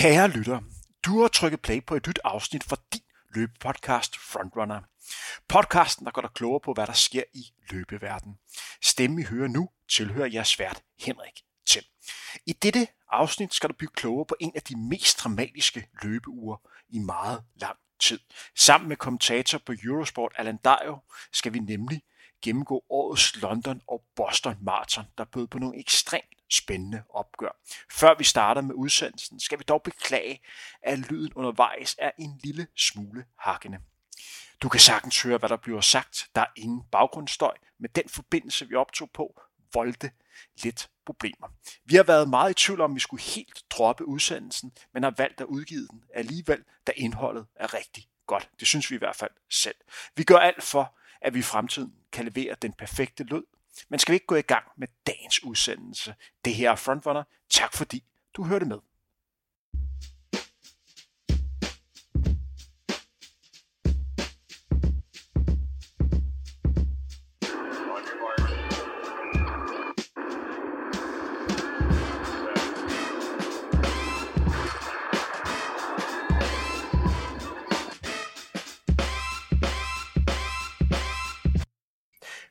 Kære lytter, du har trykket play på et nyt afsnit for din løbepodcast Frontrunner. Podcasten, der går dig klogere på, hvad der sker i løbeverdenen. Stemmen, I hører nu, tilhører jeres vært Henrik Thiem. I dette afsnit skal du blive klogere på en af de mest dramatiske løbeuger i meget lang tid. Sammen med kommentator på Eurosport Alan Dario skal vi nemlig gennemgå årets London og Boston Marathon, der bød på nogle ekstremt spændende opgør. Før vi starter med udsendelsen, skal vi dog beklage, at lyden undervejs er en lille smule hakkende. Du kan sagtens høre, hvad der bliver sagt. Der er ingen baggrundsstøj, men den forbindelse, vi optog på, voldte lidt problemer. Vi har været meget i tvivl om, vi skulle helt droppe udsendelsen, men har valgt at udgive den alligevel, da indholdet er rigtig godt. Det synes vi i hvert fald selv. Vi gør alt for, at vi i fremtiden kan levere den perfekte lyd, men skal vi ikke gå i gang med dagens udsendelse? Det her er Frontrunner. Tak fordi du hørte med.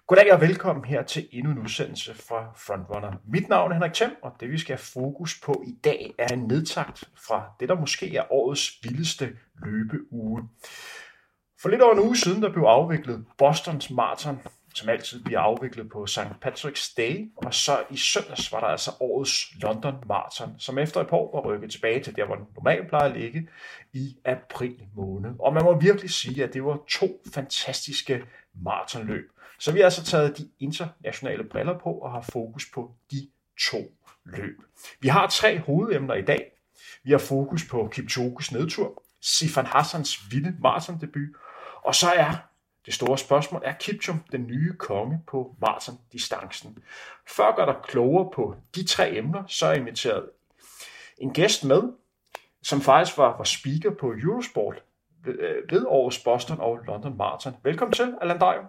Goddag og velkommen her til endnu en udsendelse fra Frontrunner. Mit navn er Henrik Thiem, og det vi skal have fokus på i dag er en nedtakt fra det, der måske er årets vildeste løbeuge. For lidt over en uge siden, der blev afviklet Bostons Marathon, som altid bliver afviklet på St. Patrick's Day, og så i søndags var der altså årets London Marathon, som efter et par år var rykket tilbage til der, hvor den normalt plejer at ligge, i april måned. Og man må virkelig sige, at det var to fantastiske maratonløb. Så vi har altså taget de internationale briller på og har fokus på de to løb. Vi har tre hovedemner i dag. Vi har fokus på Kipchoges nedtur, Sifan Hassans vilde maratondebut, og så er det store spørgsmål, er Kipchum den nye konge på maratondistancen? Før at gøre dig klogere på de tre emner, så er jeg inviteret en gæst med, som faktisk var, var speaker på Eurosport ved, øh, ved årets Boston og London Marathon. Velkommen til, Alan Dajo.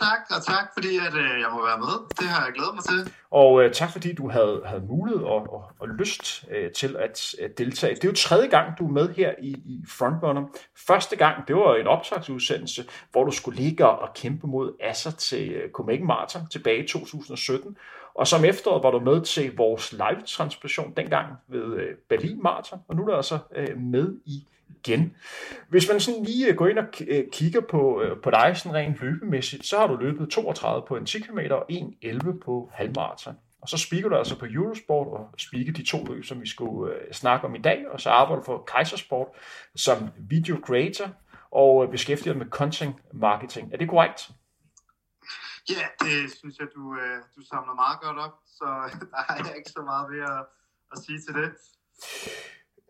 Tak, og tak fordi at, øh, jeg må være med. Det har jeg glædet mig til. Og øh, tak fordi du havde, havde mulighed og, og, og lyst øh, til at, øh, deltage. Det er jo tredje gang, du er med her i, i Frontrunner. Første gang, det var en optagsudsendelse, hvor du skulle ligge og kæmpe mod Asser til øh, Copenhagen Marathon tilbage i 2017. Og som efteråret var du med til vores live-transmission dengang ved øh, Berlin Marathon, og nu er du altså øh, med i igen. Hvis man sådan lige øh, går ind og øh, kigger på, øh, på dig sådan rent løbemæssigt, så har du løbet 32 på en 10 km og 1.11 på halvmarathon. Og så spiker du altså på Eurosport og spiker de to løb, som vi skulle snakke om i dag, og så arbejder du for Kaisersport som video creator og beskæftiger dig med content marketing. Er det korrekt? Ja, det synes jeg, du, du samler meget godt op, så der er jeg ikke så meget ved at, at sige til det.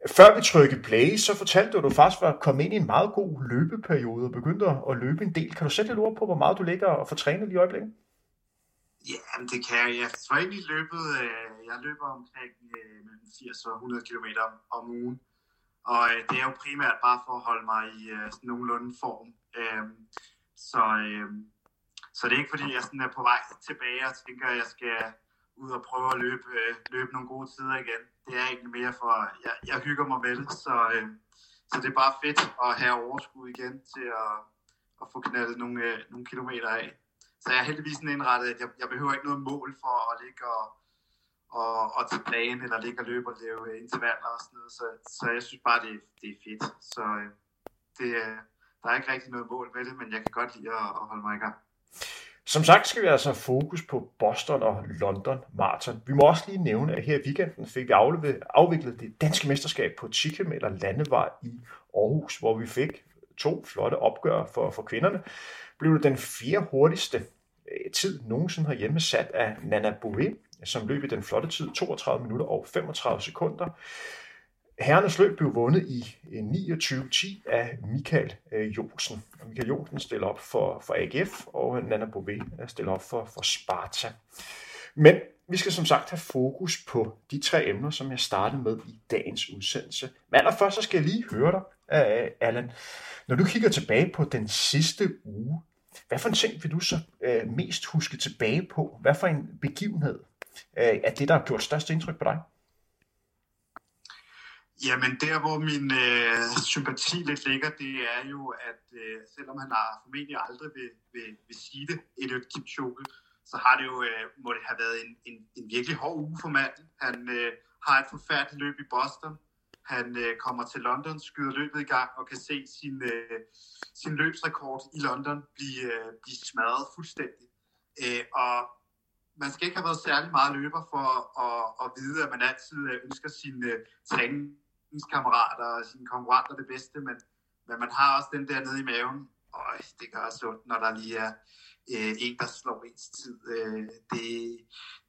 Før vi trykkede play, så fortalte du, at du faktisk var kommet ind i en meget god løbeperiode og begyndte at løbe en del. Kan du sætte lidt ord på, hvor meget du ligger og får trænet lige i øjeblikket? Ja, det kan jeg. Jeg har egentlig løbet, øh, jeg løber omkring øh, mellem 80 og 100 km om ugen. Og øh, det er jo primært bare for at holde mig i sådan nogenlunde form. Øhm, så, øhm, så det er ikke fordi, jeg sådan er på vej tilbage og tænker, at jeg skal ud og prøve at løbe, øh, løbe nogle gode tider igen det er egentlig mere for, jeg, jeg hygger mig med det, så, øh, så det er bare fedt at have overskud igen til at, at få knaldet nogle, øh, nogle kilometer af. Så jeg er heldigvis sådan indrettet, at jeg, jeg behøver ikke noget mål for at ligge og, og, og tage plan, eller ligge og løbe og lave øh, intervaller og sådan noget. Så, så jeg synes bare, det, det er fedt. Så øh, det, øh, der er ikke rigtig noget mål med det, men jeg kan godt lide at, at holde mig i gang. Som sagt skal vi altså have fokus på Boston og London Marathon. Vi må også lige nævne, at her i weekenden fik vi afviklet det danske mesterskab på 10 km landevej i Aarhus, hvor vi fik to flotte opgør for, for kvinderne. Blev det den fjerde hurtigste øh, tid nogensinde herhjemme sat af Nana Bouvet, som løb i den flotte tid 32 minutter og 35 sekunder. Herrenes løb blev vundet i øh, 29-10 af Michael øh, Jolsen. Michael Jolsen stiller op for, for AGF, og Nana Bové øh, stiller op for, for Sparta. Men vi skal som sagt have fokus på de tre emner, som jeg startede med i dagens udsendelse. Men allerførst så skal jeg lige høre dig, Allan. Når du kigger tilbage på den sidste uge, hvad for en ting vil du så mest huske tilbage på? Hvad for en begivenhed uh, er det, der har gjort størst indtryk på dig? Jamen, der hvor min øh, sympati lidt ligger, det er jo, at øh, selvom han har formentlig aldrig vil, vil, vil sige det, Elliot Kipchoge, så har det jo, øh, må det have været en, en, en virkelig hård uge for manden. Han øh, har et forfærdeligt løb i Boston. Han øh, kommer til London, skyder løbet i gang og kan se sin, øh, sin løbsrekord i London blive, øh, blive smadret fuldstændig. Øh, og man skal ikke have været særlig meget løber for at, at vide, at man altid øh, ønsker sine øh, ens kammerater og sine konkurrenter det bedste, men, men man har også den der nede i maven. Og det gør også ondt, når der lige er øh, en, der slår ens tid. Øh, det,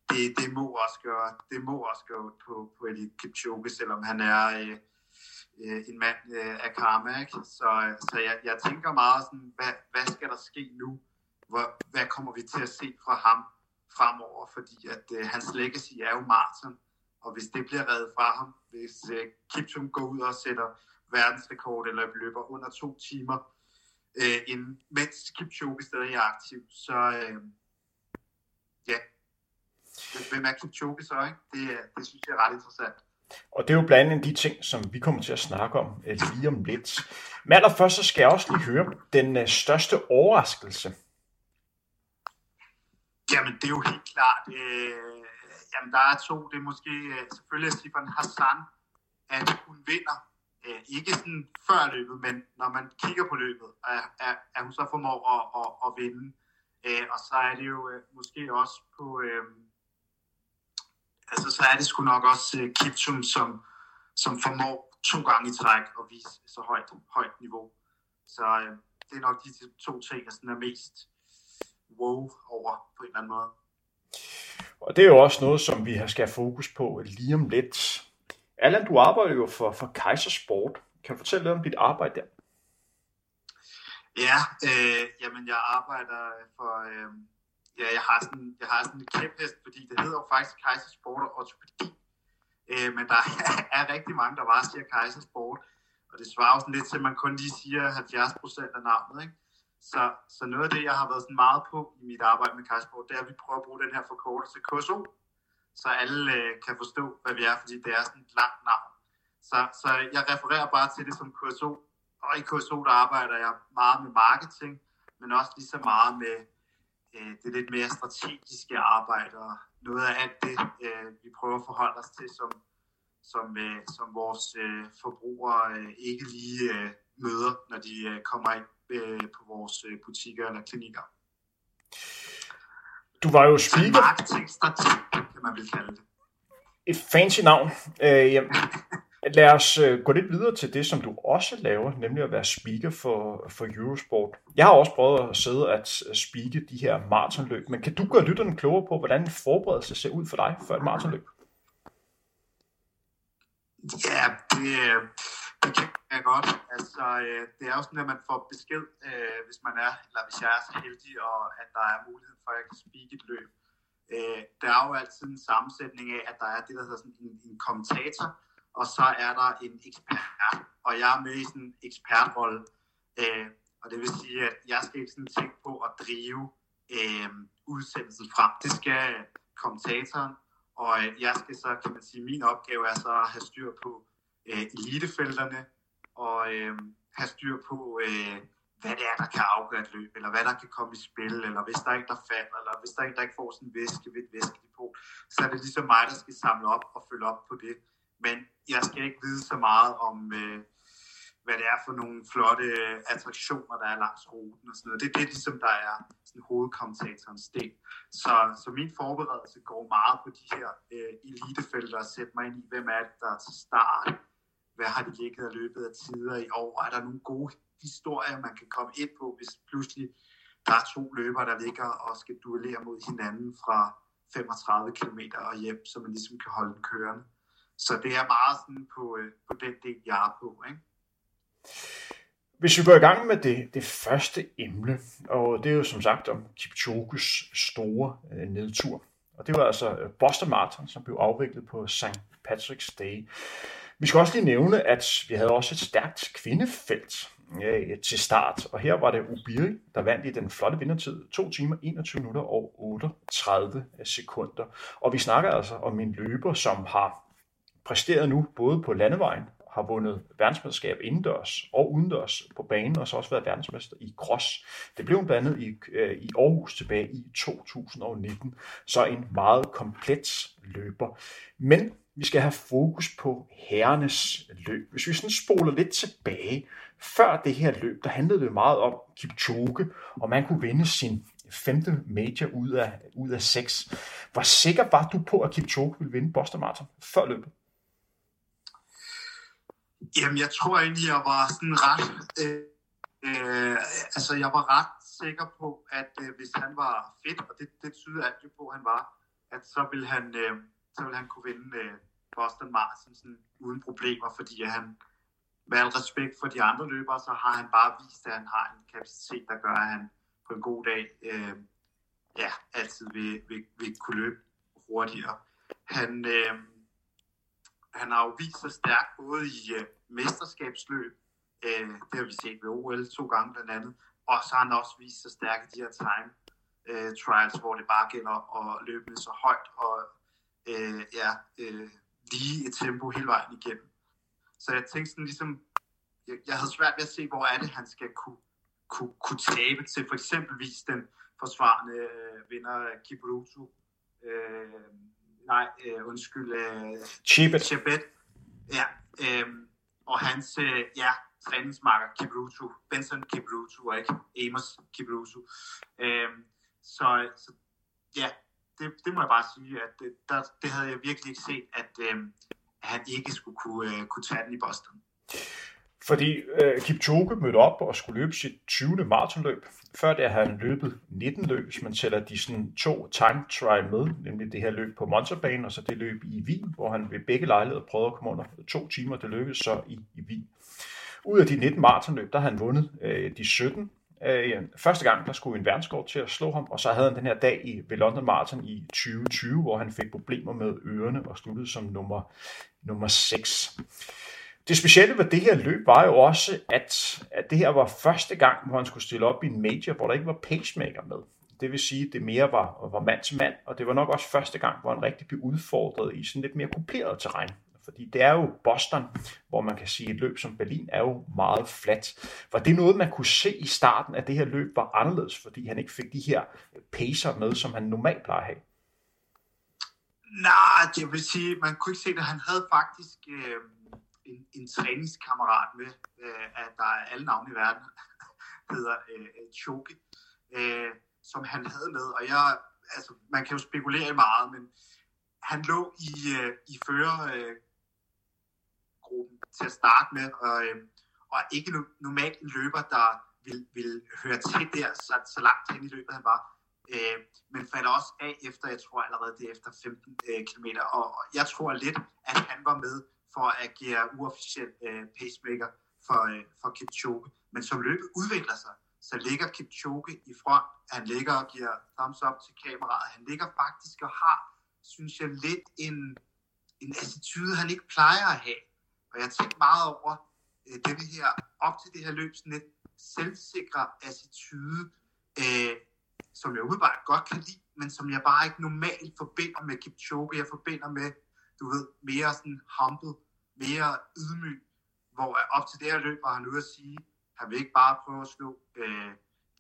det, det, må også gøre, det må også gøre på, på Elite Kipchoge, selvom han er øh, øh, en mand øh, af karma. Ikke? Så, så jeg, jeg tænker meget sådan, hvad, hvad skal der ske nu? Hvor, hvad kommer vi til at se fra ham fremover? Fordi at øh, hans legacy er jo maraton, og hvis det bliver reddet fra ham, hvis øh, Kipchoge går ud og sætter verdensrekord eller løber under to timer, øh, inden, mens Kipchoge stadig er aktiv, så øh, ja, hvem er Kipchoge så, ikke? Det, det synes jeg er ret interessant. Og det er jo blandt andet de ting, som vi kommer til at snakke om øh, lige om lidt. Men allerførst så skal jeg også lige høre den øh, største overraskelse. Jamen, det er jo helt klart. Øh, jamen, der er to. Det er måske øh, selvfølgelig Sifan Hassan, at hun vinder. Øh, ikke sådan før løbet, men når man kigger på løbet, er, er, er hun så formår at, at, at vinde. Øh, og så er det jo øh, måske også på... Øh, altså, så er det sgu nok også øh, Kipchum, som, som formår to gange i træk at vise så højt, højt niveau. Så øh, det er nok de to ting, jeg sådan er mest wow over på en eller anden måde. Og det er jo også noget, som vi skal have fokus på lige om lidt. Allan, du arbejder jo for, for Kaisersport. Kan du fortælle lidt om dit arbejde der? Ja, øh, jamen jeg arbejder for, øh, ja, jeg har sådan, jeg har sådan en kæphest, fordi det hedder jo faktisk Kaisersport og ortopædi. Øh, men der er rigtig mange, der bare siger Kaisersport, og det svarer jo sådan lidt til, at man kun lige siger 70 procent af navnet, ikke? Så, så noget af det, jeg har været sådan meget på i mit arbejde med Kaisersport, det er, at vi prøver at bruge den her forkortelse KSO, så alle øh, kan forstå, hvad vi er, fordi det er sådan et langt navn. Så, så jeg refererer bare til det som KSO, og i KSO der arbejder jeg meget med marketing, men også lige så meget med øh, det lidt mere strategiske arbejde, og noget af alt det, øh, vi prøver at forholde os til, som, som, øh, som vores øh, forbrugere øh, ikke lige øh, møder, når de øh, kommer ind øh, på vores øh, butikker eller klinikker. Du var jo speaker. Marketingstrateg, kan man vel kalde det. Et fancy navn. Øh, jamen, lad os øh, gå lidt videre til det, som du også laver, nemlig at være speaker for, for Eurosport. Jeg har også prøvet at sidde at speake de her maratonløb, men kan du gøre lytterne klogere på, hvordan en forberedelse ser ud for dig for et maratonløb? Ja, det, det kan jeg godt. Altså, øh, det er jo sådan, at man får besked, øh, hvis man er, eller hvis jeg er så heldig, og at der er mulighed for, at jeg kan speak et løb. Øh, der er jo altid en sammensætning af, at der er det, der hedder sådan en, en kommentator, og så er der en ekspert, og jeg er med i sådan en ekspertrolle. Øh, og det vil sige, at jeg skal ikke sådan tænke på at drive øh, udsendelsen frem. Det skal øh, kommentatoren, og øh, jeg skal så, kan man sige, min opgave er så at have styr på øh, elitefelterne, og øh, have styr på, øh, hvad det er, der kan afgøre et løb, eller hvad der kan komme i spil, eller hvis der ikke der falder, eller hvis der ikke, der ikke får sådan en væske ved et væskedepot, så er det ligesom mig, der skal samle op og følge op på det. Men jeg skal ikke vide så meget om, øh, hvad det er for nogle flotte attraktioner, der er langs ruten og sådan noget. Det er det, ligesom, der er sådan hovedkommentatorens del. Så, så min forberedelse går meget på de her øh, elitefelter og sætte mig ind i, hvem er det, der er til start, hvad har de ligget og løbet af tider i år, er der nogle gode historier, man kan komme ind på, hvis pludselig der er to løbere, der ligger og skal duellere mod hinanden fra 35 km og hjem, så man ligesom kan holde den kørende. Så det er meget sådan på, øh, på den del, jeg er på. Ikke? Hvis vi går i gang med det, det første emne, og det er jo som sagt om Kipchoges store øh, nedtur. Og det var altså øh, Boston Marathon, som blev afviklet på St. Patrick's Day. Vi skal også lige nævne, at vi havde også et stærkt kvindefelt ja, til start, og her var det Ubiri, der vandt i den flotte vindertid, 2 timer, 21 minutter og 38 sekunder. Og vi snakker altså om en løber, som har præsteret nu både på landevejen har vundet verdensmesterskab indendørs og udendørs på banen, og så også været verdensmester i cross. Det blev blandt andet i, øh, i Aarhus tilbage i 2019, så en meget komplet løber. Men vi skal have fokus på herrenes løb. Hvis vi sådan spoler lidt tilbage, før det her løb, der handlede det meget om Kipchoge, og man kunne vinde sin femte major ud af, ud af seks. Hvor sikker var du på, at Kipchoge ville vinde Boston Marathon før løbet? Jamen, jeg tror egentlig, jeg var sådan ret... Øh, øh, altså, jeg var ret sikker på, at øh, hvis han var fedt, og det, det tyder alt jo på, at han var, at så ville han, øh, så ville han kunne vinde øh, Boston Marathon sådan, uden problemer, fordi han, med al respekt for de andre løbere, så har han bare vist, at han har en kapacitet, der gør, at han på en god dag øh, ja, altid vil, vil, vil kunne løbe hurtigere. Han, øh, han har jo vist sig stærk både i øh, mesterskabsløb, øh, det har vi set ved OL to gange blandt andet, og så har han også vist sig stærk i de her time øh, trials, hvor det bare gælder at løbe så højt og øh, ja, øh, lige et tempo hele vejen igennem. Så jeg tænkte sådan ligesom, jeg, jeg havde svært ved at se, hvor er det, han skal kunne, kunne, kunne tabe til for eksempelvis den forsvarende øh, vinder Kipruto. Øh, nej, øh, undskyld. Øh, Chibet. Chibet. Ja, øh, og hans øh, ja, træningsmarker Kipruto, Benson Kipruto og ikke Amos Kipruto. Øh, så, så ja, det, det må jeg bare sige, at det, der, det havde jeg virkelig ikke set, at øh, han ikke skulle kunne, øh, kunne tage den i Boston. Fordi øh, Kipchoge mødte op og skulle løbe sit 20. maratonløb. Før det har han løbet 19 løb, hvis man tæller de sådan, to time trial med, nemlig det her løb på Monsterbanen, og så det løb i Wien, hvor han ved begge lejligheder prøvede at komme under to timer. Det lykkedes så i, i Wien. Ud af de 19 maratonløb, der har han vundet øh, de 17. Øh, første gang, der skulle en verdenskort til at slå ham, og så havde han den her dag i, ved London Marathon i 2020, hvor han fik problemer med ørerne og sluttede som nummer, nummer 6. Det specielle ved det her løb var jo også, at, at det her var første gang, hvor han skulle stille op i en major, hvor der ikke var pacemaker med. Det vil sige, at det mere var, var mand til mand, og det var nok også første gang, hvor han rigtig blev udfordret i sådan lidt mere kuperet terræn. Fordi det er jo Boston, hvor man kan sige, at et løb som Berlin er jo meget fladt. Var det noget, man kunne se i starten, at det her løb var anderledes, fordi han ikke fik de her pacer med, som han normalt plejer at have? Nej, det vil sige, man kunne ikke se det. Han havde faktisk øh, en, en træningskammerat med, øh, at der er alle navne i verden, hedder øh, Choke, øh, som han havde med. Og jeg, altså, man kan jo spekulere meget, men han lå i, øh, i fører, øh, til at starte med, og, øhm, og ikke normalt en løber, der vil, vil høre til der, så, så langt hen i løbet han var. Øh, men falder også af efter, jeg tror allerede det efter 15 øh, km, og, og jeg tror lidt, at han var med for at agere uofficiel øh, pacemaker for, øh, for Kipchoge. Men som løbet udvikler sig, så ligger Kipchoge i front, han ligger og giver thumbs up til kameraet, han ligger faktisk og har, synes jeg, lidt en, en attitude, han ikke plejer at have. Og jeg tænkte meget over øh, det her, op til det her løb, sådan lidt selvsikre attitude, øh, som jeg umiddelbart godt kan lide, men som jeg bare ikke normalt forbinder med Kipchoge. Jeg forbinder med, du ved, mere sådan humble, mere ydmyg, hvor op til det her løb var han ude at sige, han vil ikke bare prøve at slå, øh,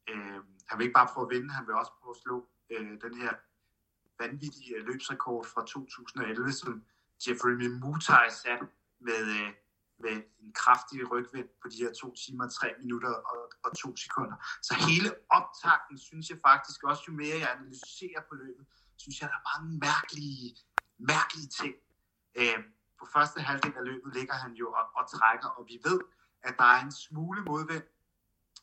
øh, han vil ikke bare prøve at vinde, han vil også prøve at slå øh, den her vanvittige løbsrekord fra 2011, som Jeffrey Mimutai satte med, øh, med en kraftig rygvind på de her to timer, tre minutter og, og to sekunder. Så hele optakten synes jeg faktisk også, jo mere jeg analyserer på løbet, synes jeg, der er mange mærkelige, mærkelige ting. Øh, på første halvdel af løbet ligger han jo og, og trækker, og vi ved, at der er en smule modvind,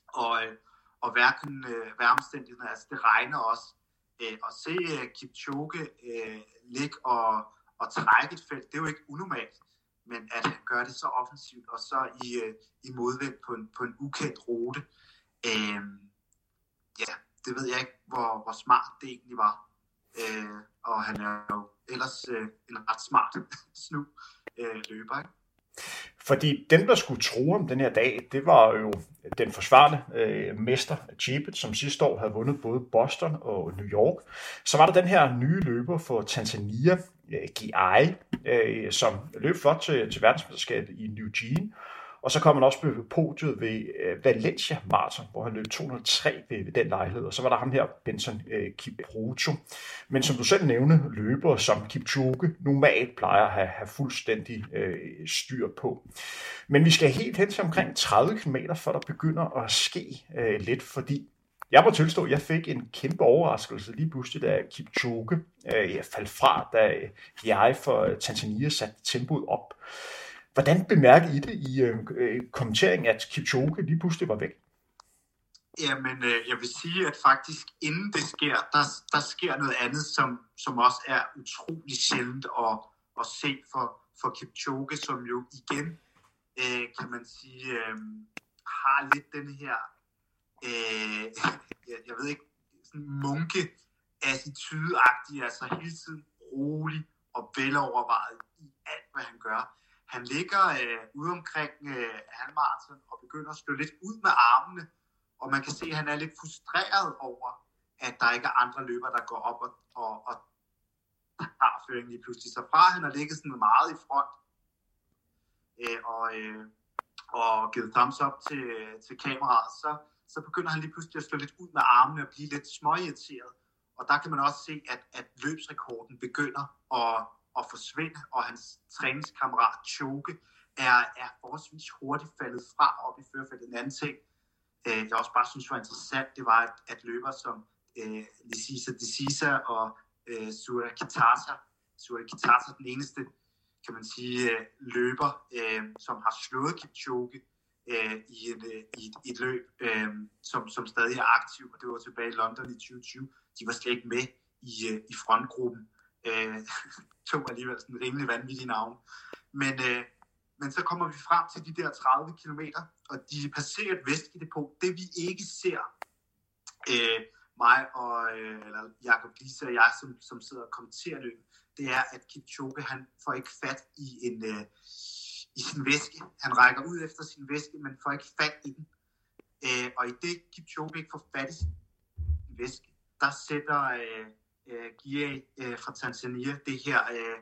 og, øh, og hverken øh, vejromstændighederne, altså det regner også. Øh, at se øh, Kipchoge øh, ligge og, og trække et felt, det er jo ikke unormalt men at han gør det så offensivt, og så i, øh, i modvind på en, på en ukendt rute. Øh, ja, det ved jeg ikke, hvor, hvor smart det egentlig var. Øh, og han er jo ellers øh, en ret smart snu øh, løber, ikke? Fordi dem, der skulle tro om den her dag, det var jo den forsvarende øh, mester Chibet, som sidste år havde vundet både Boston og New York. Så var der den her nye løber for Tanzania, øh, GI, øh, som løb flot til, til verdensmesterskabet i New Jean, og så kom han også på podiet ved øh, Valencia Marathon, hvor han løb 203 ved, ved den lejlighed. Og så var der ham her, Benson øh, Kipruto. Men som du selv nævnte, løber som Kipchoge normalt plejer at have, have fuldstændig øh, styr på. Men vi skal helt hen til omkring 30 km, før der begynder at ske øh, lidt, fordi jeg må tilstå, at jeg fik en kæmpe overraskelse lige pludselig, da Kipchoge øh, jeg faldt fra, da jeg for Tanzania satte tempoet op. Hvordan bemærkede I det i øh, øh, kommenteringen, at Kipchoge lige pludselig var væk? Jamen, øh, jeg vil sige, at faktisk inden det sker, der, der sker noget andet, som, som også er utrolig sjældent at, at se for, for Kipchoge, som jo igen, øh, kan man sige, øh, har lidt den her, øh, jeg, jeg ved ikke, sådan munke attitude altså hele tiden rolig og velovervejet i alt, hvad han gør. Han ligger øh, ude omkring øh, halvmarathon og begynder at slå lidt ud med armene, og man kan se, at han er lidt frustreret over, at der ikke er andre løber, der går op og, og, og har føringen lige pludselig. Så fra han har ligget sådan meget i front, øh, og, øh, og givet thumbs up til, til kameraet, så, så begynder han lige pludselig at slå lidt ud med armene og blive lidt småirriteret. Og der kan man også se, at, at løbsrekorden begynder at at forsvinde, og hans træningskammerat Choke er, er forholdsvis hurtigt faldet fra op i førfeltet. En anden ting, øh, jeg også bare synes var interessant, det var, at, at løber som øh, Lisisa Desisa og øh, Sura Kitata, Sura Kitata den eneste, kan man sige, øh, løber, øh, som har slået Kipchoge øh, i, en, øh, i, et, øh, i et løb, øh, som, som stadig er aktiv, og det var tilbage i London i 2020. De var slet ikke med i, øh, i frontgruppen. Øh, to alligevel sådan rimelig vanvittige navn. Men, øh, men så kommer vi frem til de der 30 km, og de passerer et væskedepot. Det vi ikke ser, øh, mig og øh, eller Jacob Lise og jeg, som, som sidder og kommenterer løbet, det er, at Kipchoge, han får ikke fat i en øh, i sin væske. Han rækker ud efter sin væske, men får ikke fat i den. Øh, og i det Kipchoge ikke får fat i sin væske, der sætter øh, øh, Gia øh, fra Tanzania, det her, øh,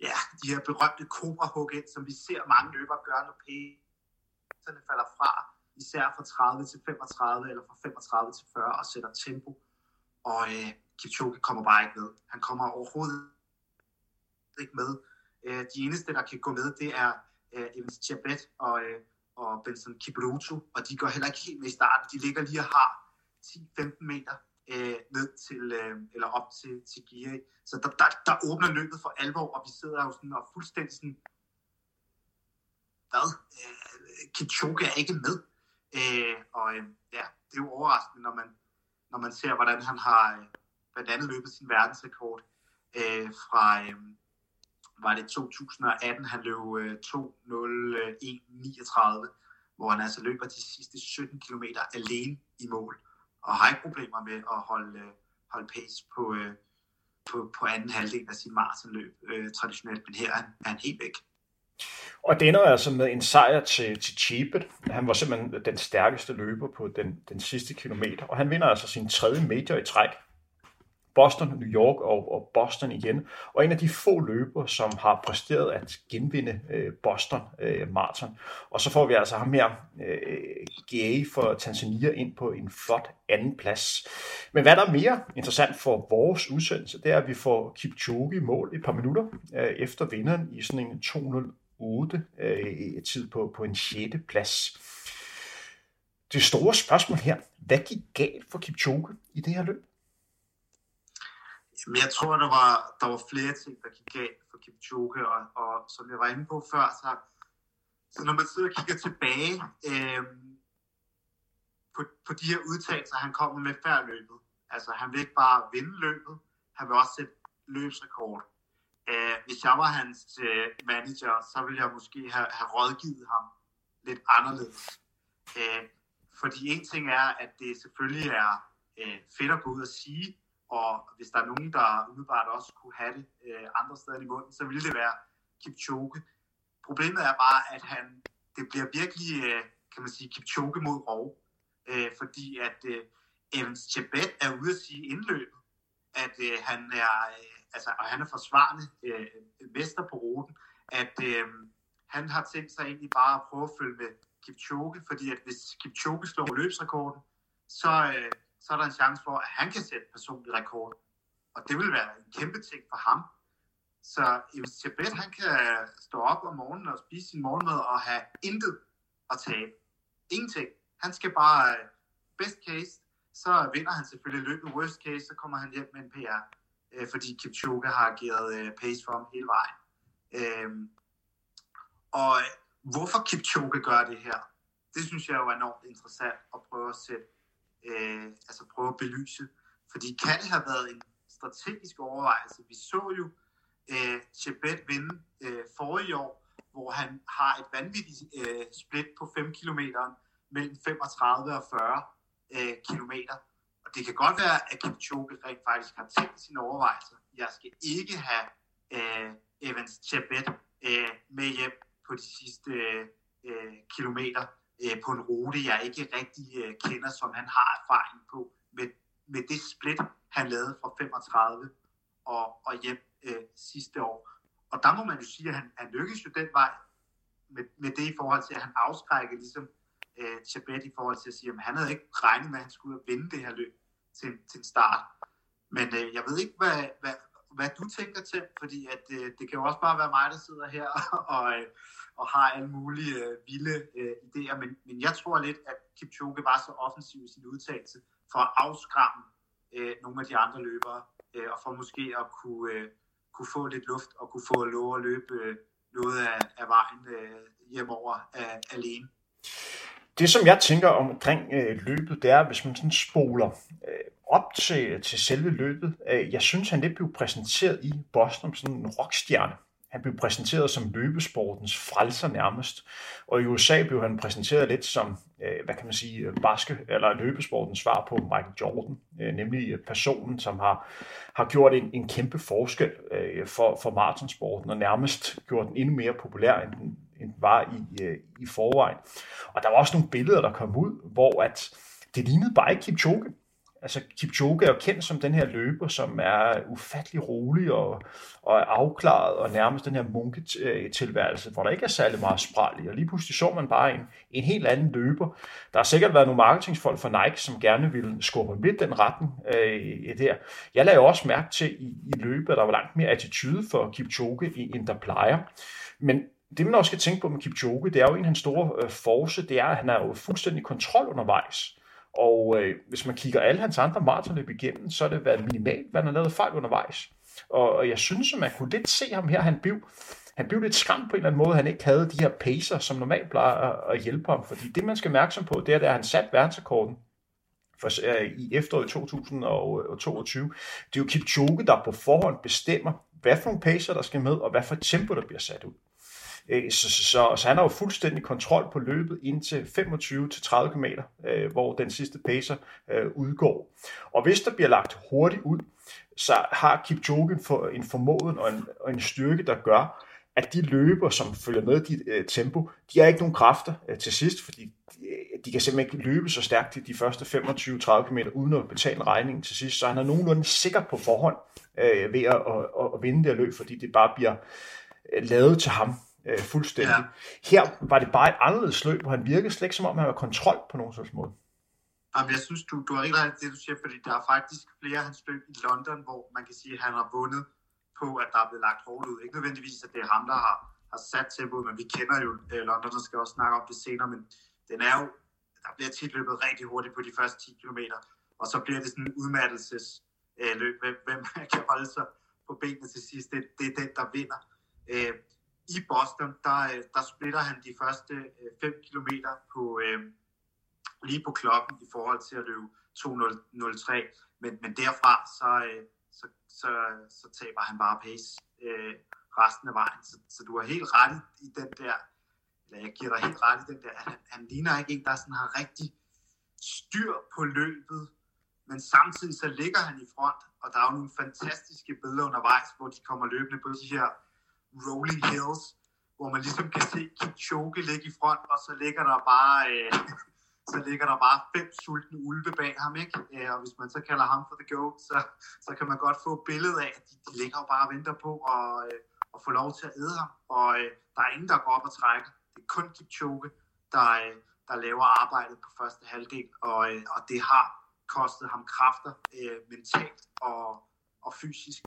ja, de her berømte kobra ind, som vi ser mange løbere gøre, når pæserne falder fra, især fra 30 til 35 eller fra 35 til 40 og sætter tempo. Og øh, Kipchoge kommer bare ikke med. Han kommer overhovedet ikke med. Øh, de eneste, der kan gå med, det er øh, Evans Chabet og, øh, og Benson Kipruto, og de går heller ikke helt med i starten. De ligger lige og har 10-15 meter øh, ned til, øh, eller op til, til Gear. Så der, der, der åbner løbet for alvor, og vi sidder jo sådan og fuldstændig sådan, hvad? Øh, Kipchoge er ikke med. Øh, og øh, ja, det er jo overraskende, når man, når man ser, hvordan han har øh, blandt andet løbet sin verdensrekord øh, fra, øh, var det 2018, han løb øh, 2.01.39, øh, hvor han altså løber de sidste 17 km alene i mål og har ikke problemer med at holde, øh, holde pace på, på, på anden halvdel af sin maratonløb øh, traditionelt, men her er han, er han helt væk. Og det ender altså med en sejr til, til Chibet. Han var simpelthen den stærkeste løber på den, den sidste kilometer, og han vinder altså sin tredje major i træk. Boston, New York og, og Boston igen. Og en af de få løber, som har præsteret at genvinde øh, Boston øh, Marathon. Og så får vi altså ham her, øh, GA for Tanzania, ind på en flot anden plads. Men hvad der er mere interessant for vores udsendelse, det er, at vi får Kipchoge i mål et par minutter øh, efter vinderen i sådan en 208 øh, tid på, på en 6. plads. Det store spørgsmål her, hvad gik galt for Kipchoge i det her løb? Jamen, jeg tror, der var, der var flere ting, der gik galt for Kipchoge, og, og som jeg var inde på før, så, så når man sidder og kigger tilbage øh, på, på de her udtalelser, han kommer med før løbet, altså han vil ikke bare vinde løbet, han vil også sætte løbsrekord. Øh, hvis jeg var hans øh, manager, så ville jeg måske have, have rådgivet ham lidt anderledes. Øh, fordi en ting er, at det selvfølgelig er øh, fedt at gå ud og sige, og hvis der er nogen, der umiddelbart også kunne have det øh, andre steder i munden, så ville det være Kipchoge. Problemet er bare, at han, det bliver virkelig, øh, kan man sige, Kipchoge mod rov. Øh, fordi at øh, Evans Chebet er ude at sige indløbet, at øh, han er, øh, altså, og han er forsvarende øh, mester på ruten, at øh, han har tænkt sig egentlig bare at prøve at følge med Kipchoge, fordi at hvis Kipchoge slår løbsrekorden, så, øh, så er der en chance for, at han kan sætte personlig rekord. Og det vil være en kæmpe ting for ham. Så hvis Tibet han kan stå op om morgenen og spise sin morgenmad og have intet at tabe. Ingenting. Han skal bare, øh, best case, så vinder han selvfølgelig løbet. Worst case, så kommer han hjem med en PR, øh, fordi Kipchoge har ageret øh, pace for ham hele vejen. Øhm, og øh, hvorfor Kipchoge gør det her, det synes jeg jo er enormt interessant at prøve at sætte, øh, altså prøve at belyse. Fordi kan det have været en strategisk overvejelse? Vi så jo øh, Chebet vinde øh, forrige år, hvor han har et vanvittigt øh, split på 5 km mellem 35 og 40 øh, km. Og det kan godt være, at Kipchoge rent faktisk har tænkt sine overvejelser. Jeg skal ikke have øh, Evans Chebet øh, med hjem på de sidste øh, øh kilometer øh, på en rute, jeg ikke rigtig øh, kender, som han har erfaring på, med, med det split, han lavede fra 35 og, og hjem øh, sidste år. Og der må man jo sige, at han, han lykkedes jo den vej med, med det i forhold til, at han afskrækkede ligesom øh, Chabet i forhold til at sige, at han havde ikke regnet med, at han skulle vinde det her løb til, til en start. Men øh, jeg ved ikke, hvad, hvad, hvad du tænker til, fordi at, øh, det kan jo også bare være mig, der sidder her og, øh, og har alle mulige øh, vilde øh, idéer, men, men jeg tror lidt, at Kipchoge var så offensiv i sin udtalelse for at afskræmme øh, nogle af de andre løbere, øh, og for måske at kunne, øh, kunne få lidt luft og kunne få lov at løbe øh, noget af, af vejen øh, hjemover øh, alene. Det, som jeg tænker omkring øh, løbet, det er, hvis man sådan spoler øh, op til, til selve løbet. Øh, jeg synes, han lidt blev præsenteret i Boston som en rockstjerne. Han blev præsenteret som løbesportens frelser nærmest. Og i USA blev han præsenteret lidt som, øh, hvad kan man sige, baske, eller løbesportens svar på Michael Jordan. Øh, nemlig øh, personen, som har, har gjort en, en kæmpe forskel øh, for, for maratonsporten, og nærmest gjort den endnu mere populær, end den, end var i, øh, i forvejen. Og der var også nogle billeder, der kom ud, hvor at det lignede bare ikke Kipchoge. Altså Kipchoge er jo kendt som den her løber, som er ufattelig rolig og, og er afklaret, og nærmest den her munketilværelse, hvor der ikke er særlig meget spral i. Og lige pludselig så man bare en, en helt anden løber. Der har sikkert været nogle marketingsfolk fra Nike, som gerne ville skubbe lidt den retning øh, der. Jeg lagde også mærke til i, i løbet, at der var langt mere attitude for Kipchoge, end der plejer. Men det man også skal tænke på med Kipchoge, det er jo en af hans store øh, force, det er, at han er jo fuldstændig kontrol undervejs. Og øh, hvis man kigger alle hans andre maratonløb igennem, så er det været minimalt, hvad han har lavet fejl undervejs. Og, og jeg synes, at man kunne lidt se ham her, han blev, han blev lidt skræmt på en eller anden måde, han ikke havde de her pacer, som normalt plejer at, at hjælpe ham. Fordi det, man skal mærksom på, det er, at han sat verdensrekorden for, øh, i efteråret 2022. Øh, det er jo Kipchoge, der på forhånd bestemmer, hvad for nogle pacer, der skal med, og hvad for tempo, der bliver sat ud. Øh, så, så, så, så han har jo fuldstændig kontrol på løbet indtil 25-30 km, øh, hvor den sidste pacer øh, udgår. Og hvis der bliver lagt hurtigt ud, så har Kipchoge for, en formåden og en, og en styrke, der gør, at de løber, som følger med dit øh, tempo, de har ikke nogen kræfter øh, til sidst, fordi de, de kan simpelthen ikke løbe så stærkt de første 25-30 km, uden at betale regningen til sidst. Så han er nogenlunde sikker på forhånd øh, ved at, at, at, vinde det løb, fordi det bare bliver lavet til ham øh, fuldstændig. Ja. Her var det bare et anderledes løb, hvor han virkede slet ikke som om, han havde kontrol på nogen slags måde. Jamen, jeg synes, du, du har ikke ret det, du siger, fordi der er faktisk flere af hans løb i London, hvor man kan sige, at han har vundet på, at der er blevet lagt hårdt ud. Ikke nødvendigvis, at det er ham, der har, har sat tempoet, men vi kender jo uh, London, der skal også snakke om det senere, men den er jo, der bliver tit løbet rigtig hurtigt på de første 10 km, og så bliver det sådan en udmattelses uh, løb, hvem, hvem kan holde sig på benene til sidst, det, det er den, der vinder. Uh, i Boston, der, øh, der splitter han de første øh, 5 km på, øh, lige på klokken i forhold til at løbe 2.03, men, men derfra så, øh, så, så, så taber han bare pace øh, resten af vejen. Så, så du har helt ret i den der, eller jeg giver dig helt ret i den der, han, han ligner ikke en, der sådan har rigtig styr på løbet, men samtidig så ligger han i front, og der er jo nogle fantastiske billeder undervejs, hvor de kommer løbende på de her rolling hills, hvor man ligesom kan se Kipchoge ligge i front, og så ligger der bare øh, så ligger der bare fem sultne ulve bag ham, ikke? Øh, og hvis man så kalder ham for the goat, så, så kan man godt få et billede af, at de, de ligger jo bare og venter på at, øh, at få lov til at æde ham. Og øh, der er ingen, der går op og trækker. Det er kun Kipchoge, der, øh, der laver arbejdet på første halvdel, og, øh, og det har kostet ham kræfter øh, mentalt og, og fysisk.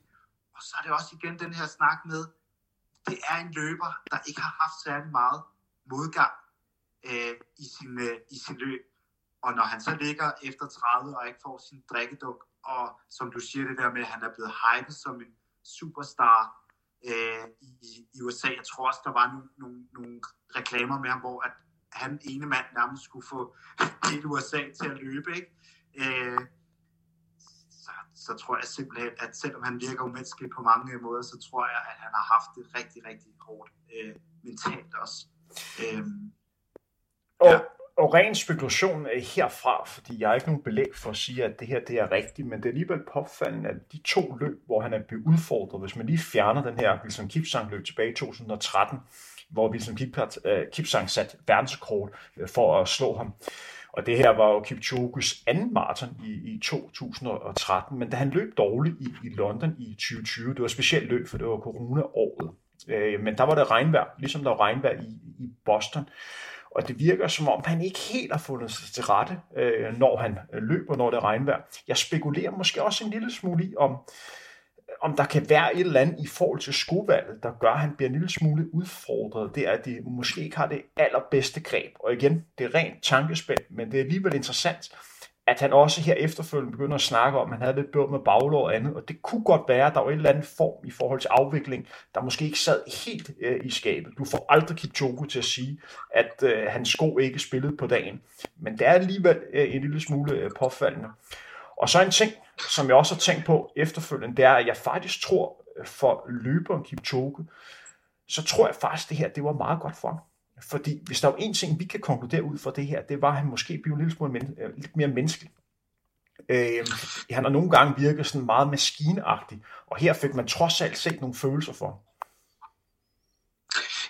Og så er det også igen den her snak med, det er en løber, der ikke har haft særlig meget modgang øh, i, sin, øh, i sin løb. Og når han så ligger efter 30 og ikke får sin drikkeduk, og som du siger det der med, at han er blevet hypet som en superstar øh, i, i USA. Jeg tror også, der var nogle, nogle, nogle reklamer med ham, hvor at han ene mand nærmest skulle få hele USA til at løbe. Ikke? Øh, så, tror jeg simpelthen, at selvom han virker umenneskelig på mange måder, så tror jeg, at han har haft det rigtig, rigtig hårdt øh, mentalt også. Øh, og, ja. og ren spekulation er herfra, fordi jeg har ikke nogen belæg for at sige, at det her det er rigtigt, men det er alligevel påfaldende, at de to løb, hvor han er blevet udfordret, hvis man lige fjerner den her Wilson Kipsang løb tilbage i 2013, hvor Wilson Kipsang øh, satte verdensrekord øh, for at slå ham. Og det her var jo Kipchoges anden maraton i, i 2013, men da han løb dårligt i, i London i 2020, det var specielt løb, for det var corona-året, øh, men der var det regnvejr, ligesom der var regnvejr i, i Boston. Og det virker som om, han ikke helt har fundet sig til rette, øh, når han løber, når det er regnvejr. Jeg spekulerer måske også en lille smule i, om, om der kan være et eller andet i forhold til skovalget, der gør, at han bliver en lille smule udfordret. Det er, at de måske ikke har det allerbedste greb. Og igen, det er rent tankespænd, men det er alligevel interessant, at han også her efterfølgende begynder at snakke om, at han havde lidt bøvl med baglov og andet, og det kunne godt være, at der var en eller anden form i forhold til afvikling, der måske ikke sad helt øh, i skabet. Du får aldrig Kipchoge til at sige, at øh, hans sko ikke spillede på dagen, men det er alligevel øh, en lille smule øh, påfaldende. Og så en ting, som jeg også har tænkt på efterfølgende, det er, at jeg faktisk tror, øh, for løberen Kipchoge, så tror jeg faktisk, det her det var meget godt for ham. Fordi hvis der var en ting, vi kan konkludere ud fra det her, det var, at han måske blev lidt, smule, men, øh, lidt mere menneskelig. Øh, han har nogle gange virket sådan meget maskineagtig, og her fik man trods alt set nogle følelser for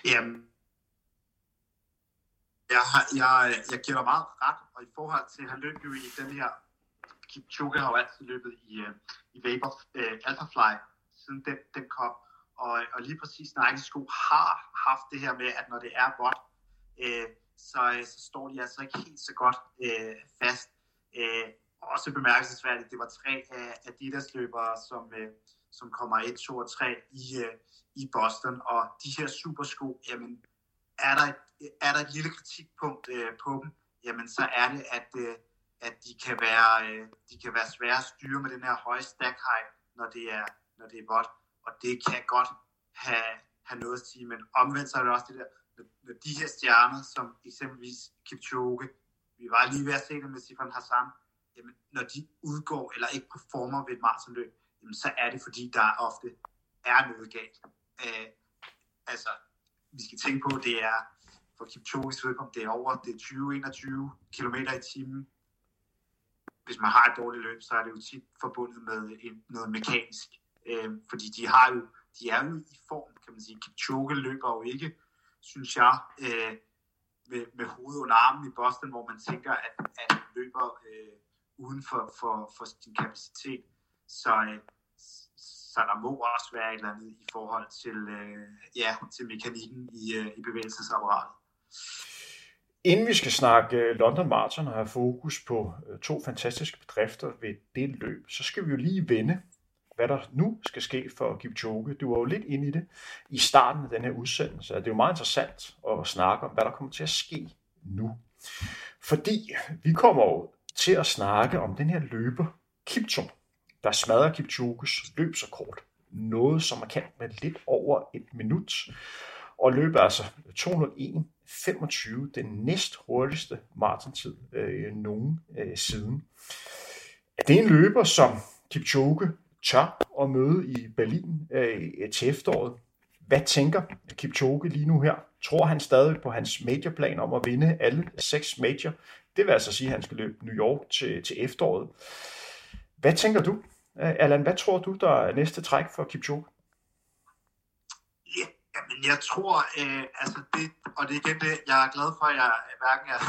Jamen, jeg, jeg, jeg giver dig meget ret, og i forhold til, han løb jo i den her, Kipchoge har jo altid løbet i, øh, i Vapor øh, Alphafly, siden den, den kom, og, og lige præcis Nike sko har haft det her med, at når det er vådt, øh, så, øh, så står de altså ikke helt så godt øh, fast. Øh, også bemærkelsesværdigt, det var tre af Adidas løbere, som, øh, som kommer 1, 2 og 3 i, øh, i Boston, og de her supersko, jamen, er der et, er der et lille kritikpunkt øh, på dem, jamen så er det, at, øh, at de, kan være, øh, de kan være svære at styre med den her høje stack height, når det er, når det er vådt og det kan godt have, have noget at sige, men omvendt så er det også det der, når de her stjerner, som eksempelvis Kipchoge, vi var lige ved at se det med Sifan Hassan, jamen, når de udgår eller ikke performer ved et maratonløb, jamen, så er det fordi, der ofte er noget galt. Øh, altså, vi skal tænke på, det er for Kipchoge's vedkommende, det er over det er 20-21 km i timen. Hvis man har et dårligt løb, så er det jo tit forbundet med en, noget mekanisk øh, fordi de har jo, de er jo i form, kan man sige. Kipchoge løber jo ikke, synes jeg, øh, med, med hovedet under armen i Boston, hvor man tænker, at, at han løber øh, uden for, for, for sin kapacitet. Så, øh, så der må også være et eller andet i forhold til, øh, ja, til mekanikken i, øh, i bevægelsesapparatet. Inden vi skal snakke øh, London Marathon og have fokus på øh, to fantastiske bedrifter ved det løb, så skal vi jo lige vende hvad der nu skal ske for Kipchoge. Du var jo lidt inde i det i starten af den her udsendelse, det er jo meget interessant at snakke om, hvad der kommer til at ske nu. Fordi vi kommer jo til at snakke om den her løber, Kipchoge, der smadrer Kipchoges løbsrekord. Noget, som er kendt med lidt over et minut. Og løber altså 201.25, den næst hurtigste maratontid øh, nogen øh, siden. Det er en løber, som Kipchoge tør at møde i Berlin øh, til efteråret. Hvad tænker Kipchoge lige nu her? Tror han stadig på hans majorplan om at vinde alle seks major? Det vil altså sige, at han skal løbe New York til, til efteråret. Hvad tænker du? Øh, Allan, hvad tror du, der er næste træk for Kipchoge? Jeg tror, øh, altså det, og det er igen det, jeg er glad for, at jeg hverken er,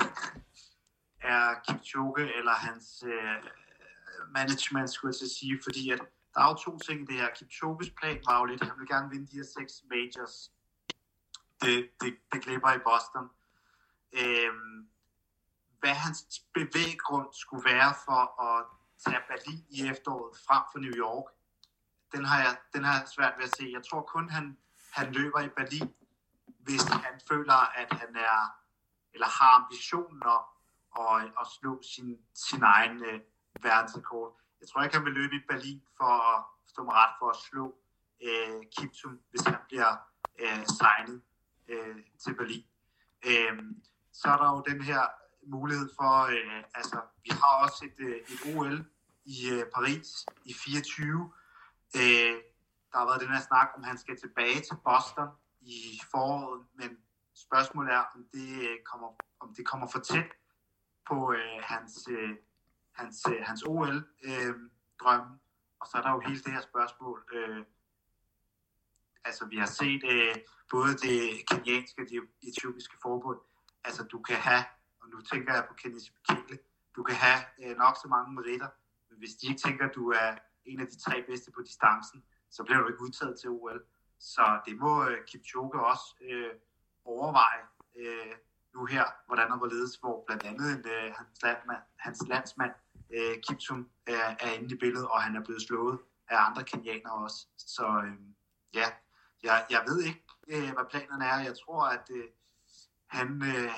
er Kipchoge eller hans øh, management, skulle jeg sige, fordi at der er jo to ting i det her. Kipchoges plan var jo lidt, at han vil gerne vinde de her seks majors. Det, det, det glipper i Boston. Øhm, hvad hans bevæggrund skulle være for at tage Berlin i efteråret frem for New York, den har jeg, den har jeg svært ved at se. Jeg tror kun, han, han løber i Berlin, hvis han føler, at han er, eller har ambitionen om at, at slå sin, sin egen øh, verdensrekord. Jeg tror ikke, han vil løbe i Berlin for at stå med ret for at slå øh, Kiptum, hvis han bliver øh, signet øh, til Berlin. Øh, så er der jo den her mulighed for, øh, altså vi har også et, øh, et OL i øh, Paris i 24. Øh, der har været den her snak, om han skal tilbage til Boston i foråret, men spørgsmålet er, om det øh, kommer, om det kommer for tæt på øh, hans, øh, hans, øh, hans OL-drømme. Øh, og så er der jo hele det her spørgsmål. Øh, altså, vi har set øh, både det kenyanske og det etiopiske forbund. Altså, du kan have, og nu tænker jeg på Kenneth Bekele, du kan have øh, nok så mange meritter, men hvis de ikke tænker, at du er en af de tre bedste på distancen, så bliver du ikke udtaget til OL. Så det må øh, Kipchoge også øh, overveje øh, nu her, hvordan og hvorledes, hvor blandt andet øh, hans, landmand, hans landsmand øh, Kiptum er, er inde i billedet, og han er blevet slået af andre kenianere også. Så øh, ja, jeg, jeg ved ikke, øh, hvad planerne er. Jeg tror, at øh, han, øh,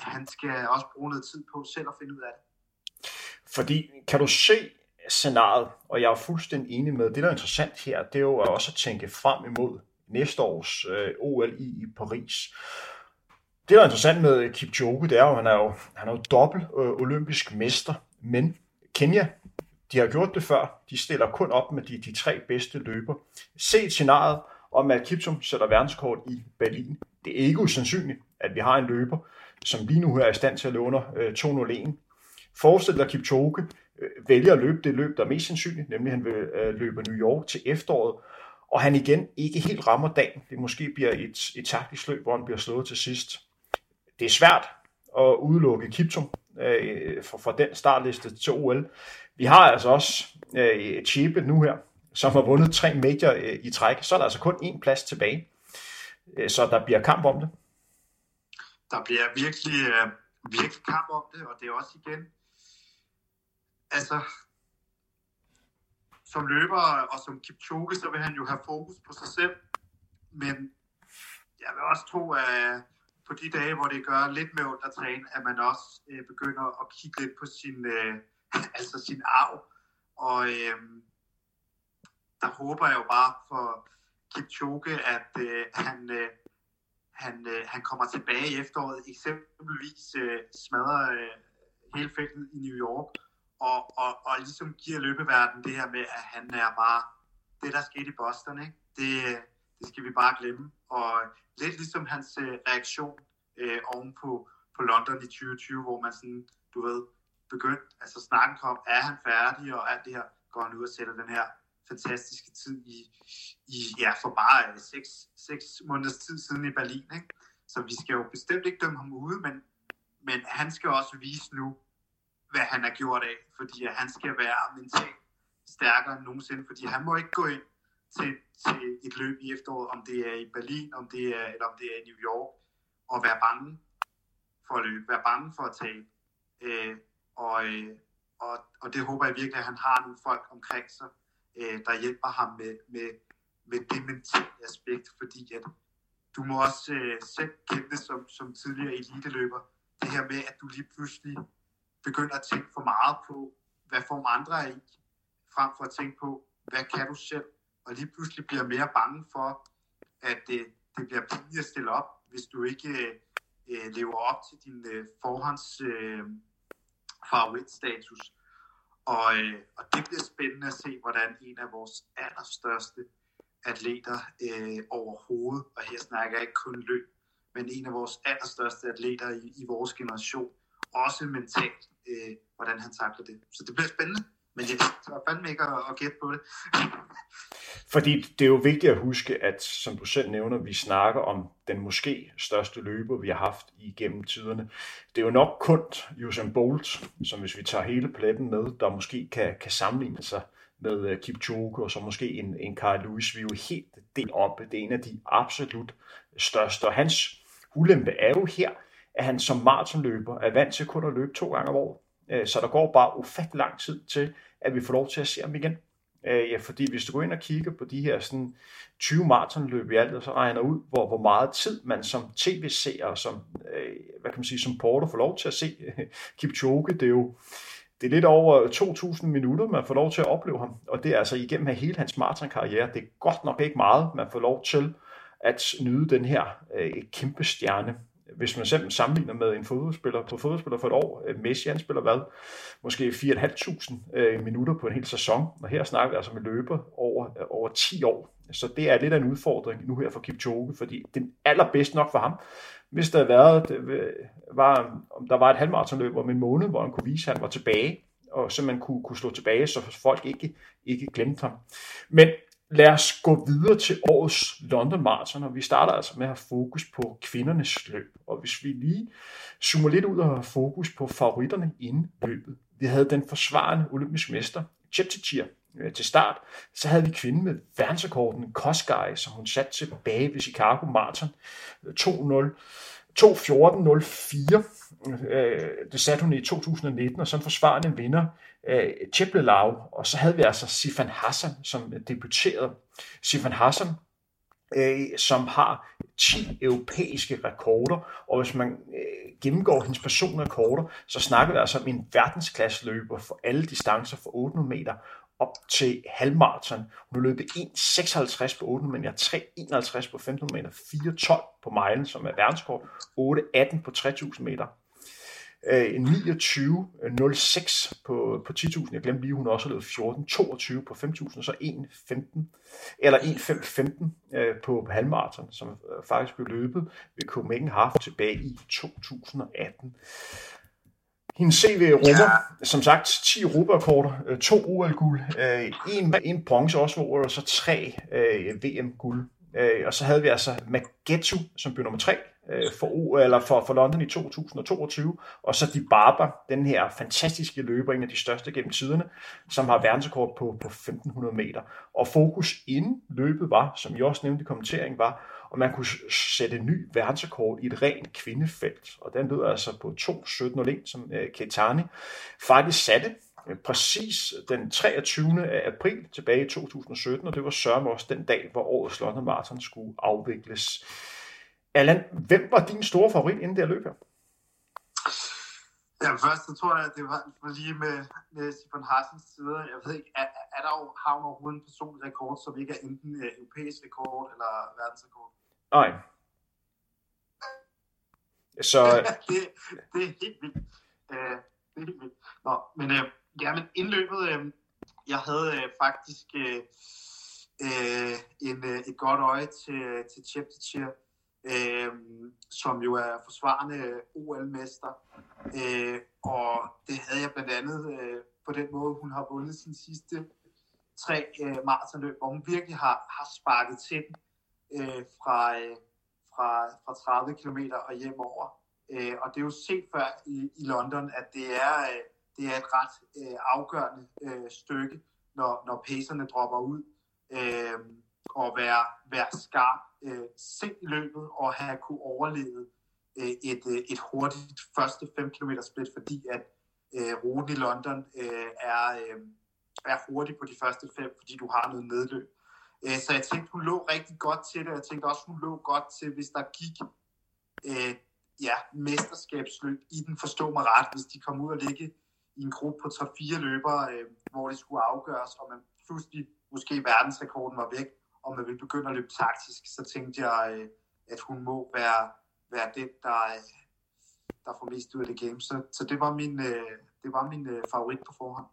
han skal også bruge noget tid på selv at finde ud af det. Fordi kan du se scenariet, og jeg er fuldstændig enig med, det der er interessant her, det er jo også at tænke frem imod næste års øh, OL i, i Paris. Det, der er interessant med Kipchoge, det er jo, han er jo, han er jo dobbelt øh, olympisk mester, men Kenya, de har gjort det før. De stiller kun op med de, de tre bedste løber. Se scenariet om, at Kipchum sætter verdenskort i Berlin. Det er ikke usandsynligt, at vi har en løber, som lige nu er i stand til at løbe under øh, 2.01. Forestil dig, Kipchoge Øh, vælger at løbe det løb, der er mest sandsynligt, nemlig han vil øh, løbe New York til efteråret, og han igen ikke helt rammer dagen. Det måske bliver et, et taktisk løb, hvor han bliver slået til sidst. Det er svært at udelukke Kiptum øh, fra, fra den startliste til OL. Vi har altså også øh, Chepe nu her, som har vundet tre major øh, i træk. Så er der altså kun én plads tilbage. Øh, så der bliver kamp om det. Der bliver virkelig, øh, virkelig kamp om det, og det er også igen, altså, som løber og som Kipchoge, så vil han jo have fokus på sig selv, men jeg vil også tro, at på de dage, hvor det gør lidt med ondt at træne, at man også øh, begynder at kigge lidt på sin, øh, altså sin arv. Og øh, der håber jeg jo bare for Kipchoge, at øh, han, øh, han, øh, han kommer tilbage i efteråret, eksempelvis øh, smadrer øh, hele feltet i New York, og, og, og ligesom giver løbeverden det her med, at han er bare det, der skete i Boston, ikke? Det, det skal vi bare glemme. Og lidt ligesom hans øh, reaktion øh, oven på, på London i 2020, hvor man sådan, du ved, begyndte, altså snakken kom, er han færdig, og alt det her, går han ud og sætter den her fantastiske tid i, i ja, for bare øh, seks, seks måneders tid siden i Berlin. Ikke? Så vi skal jo bestemt ikke dømme ham ude, men, men han skal også vise nu, hvad han har gjort af, fordi han skal være mentalt stærkere end nogensinde, fordi han må ikke gå ind til, til et løb i efteråret, om det er i Berlin, om det er, eller om det er i New York, og være bange for at løbe, være bange for at tabe. Øh, og, øh, og, og det håber jeg virkelig, at han har nogle folk omkring sig, øh, der hjælper ham med, med, med det mentale aspekt, fordi at du må også øh, selv kende det som, som tidligere eliteløber, det her med, at du lige pludselig begynder at tænke for meget på, hvad form andre er i, frem for at tænke på, hvad kan du selv, og lige pludselig bliver mere bange for, at det, det bliver pinligt at stille op, hvis du ikke øh, øh, lever op til din øh, forhånds øh, favoritstatus. Og, øh, og det bliver spændende at se, hvordan en af vores allerstørste atleter øh, overhovedet, og her snakker jeg ikke kun løb, men en af vores allerstørste atleter i, i vores generation, også mentalt, øh, hvordan han takler det. Så det bliver spændende. Men jeg var fandme ikke at, at gætte på det. Fordi det er jo vigtigt at huske, at som du selv nævner, vi snakker om den måske største løber, vi har haft igennem tiderne. Det er jo nok kun Usain Bolt, som hvis vi tager hele pletten med, der måske kan, kan sammenligne sig med øh, Kipchoge og så måske en, en Carl Lewis. Vi er jo helt deroppe. Det er en af de absolut største. Og hans ulempe er jo her, at han som maratonløber er vant til kun at løbe to gange om året. Øh, så der går bare ufattelig lang tid til, at vi får lov til at se ham igen. Øh, ja, fordi hvis du går ind og kigger på de her sådan 20 maratonløb i alt, og så regner ud, hvor, hvor meget tid man som tv-seer, som, øh, hvad kan man sige, som porter får lov til at se Kipchoge, det er jo det er lidt over 2.000 minutter, man får lov til at opleve ham, og det er altså igennem hele hans maratonkarriere. Det er godt nok ikke meget, man får lov til at nyde den her øh, kæmpe stjerne hvis man selv sammenligner med en fodboldspiller på fodboldspiller for et år, øh, Messi han spiller hvad? Måske 4.500 øh, minutter på en hel sæson, og her snakker vi altså med løber over, øh, over 10 år. Så det er lidt af en udfordring nu her for Kipchoge, fordi det allerbedst nok for ham, hvis der, været, det øh, var, om der var et halvmaratonløb om en måned, hvor han kunne vise, at han var tilbage, og så man kunne, kunne slå tilbage, så folk ikke, ikke glemte ham. Men lad os gå videre til årets London Marathon, og vi starter altså med at have fokus på kvindernes løb. Og hvis vi lige zoomer lidt ud og har fokus på favoritterne inden løbet. Vi havde den forsvarende olympisk mester, Cheptegei, øh, til start. Så havde vi kvinden med verdensrekorden, Kosgei, som hun satte tilbage ved Chicago Marathon øh, 2.0. 2.14.04. Øh, det satte hun i 2019, og så en forsvarende vinder, øh, Cheplelau. Og så havde vi altså Sifan Hassan, som debuterede. Sifan Hassan, øh, som har 10 europæiske rekorder, og hvis man øh, gennemgår hendes personrekorder, så snakker vi altså om en verdensklasseløber for alle distancer for 800 meter, op til halvmarathon. Hun har løbet 1.56 på 8 meter, 3.51 på 15 meter, 4.12 på milen, som er verdenskort, 8.18 på 3.000 meter. Øh, 29.06 på, på 10.000. Jeg glemte lige, hun også har løbet 14.22 på 5.000, og så 1.15 eller 1.5.15 øh, på halvmarathon, som øh, faktisk blev løbet ved Copenhagen Half tilbage i 2018. Hendes CV rummer, ja. som sagt, 10 Europakorter, øh, to OL-guld, øh, en, en bronze også og så tre øh, VM-guld. Og så havde vi altså Magetto, som blev nummer 3 for, o, eller for, for London i 2022, og så Di Barber, den her fantastiske løber, en af de største gennem tiderne, som har verdensrekord på, på 1500 meter. Og fokus inden løbet var, som jeg også nævnte i kommenteringen, var og man kunne sætte en ny verdensrekord i et rent kvindefelt. Og den lød altså på 2.17.01, som øh, uh, Keitani faktisk satte øh, præcis den 23. april tilbage i 2017, og det var sørme også den dag, hvor årets London Marathon skulle afvikles. Allan, hvem var din store favorit inden det løb her? Ja, først så tror jeg, at det var lige med, med Stefan Hassens side. Jeg ved ikke, er, er der jo, har hun overhovedet en personlig rekord, som ikke er enten øh, europæisk rekord eller verdensrekord? Nej. Så... det, det er helt vildt. Uh, det er helt vildt. Nå, men uh, ja, men indløbet, uh, jeg havde uh, faktisk uh, uh, en, uh, et godt øje til, til Cheptegei, uh, som jo er forsvarende OL-mester. Uh, og det havde jeg blandt andet uh, på den måde, hun har vundet sin sidste tre uh, maratonløb, hvor hun virkelig har, har sparket til den øh, fra, øh, fra, fra 30 km og hjem over. Øh, og det er jo set før i, i London, at det er, øh, det er et ret øh, afgørende øh, stykke, når, når pacerne dropper ud, øh, og være, være skarp øh, sent i løbet og have kunne overleve øh, et, øh, et hurtigt første 5 km split, fordi at øh, ruten i London øh, er, øh, er hurtig på de første 5, fordi du har noget nedløb. Øh, så jeg tænkte, hun lå rigtig godt til det, og jeg tænkte også, hun lå godt til, hvis der gik øh, ja, mesterskabsløb i den, forstå mig ret, hvis de kom ud og ligge i en gruppe på 3-4 løbere, øh, hvor det skulle afgøres, og man pludselig, måske verdensrekorden var væk, og man ville begynde at løbe taktisk, så tænkte jeg, øh, at hun må være, være den, der, øh, der får mest ud af det game. Så, så det var min, øh, det var min øh, favorit på forhånd.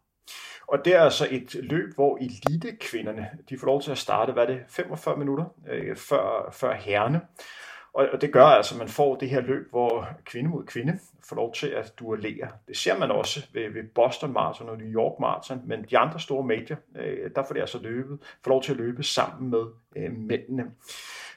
Og det er altså et løb, hvor elitekvinderne, de får lov til at starte, hvad er det, 45 minutter øh, før, før herrene. Og, og det gør altså, at man får det her løb, hvor kvinde mod kvinde får lov til at duellere. Det ser man også ved, ved Boston Marathon og New York Marathon, men de andre store major, øh, der får det altså løbet, får lov til at løbe sammen med øh, mændene.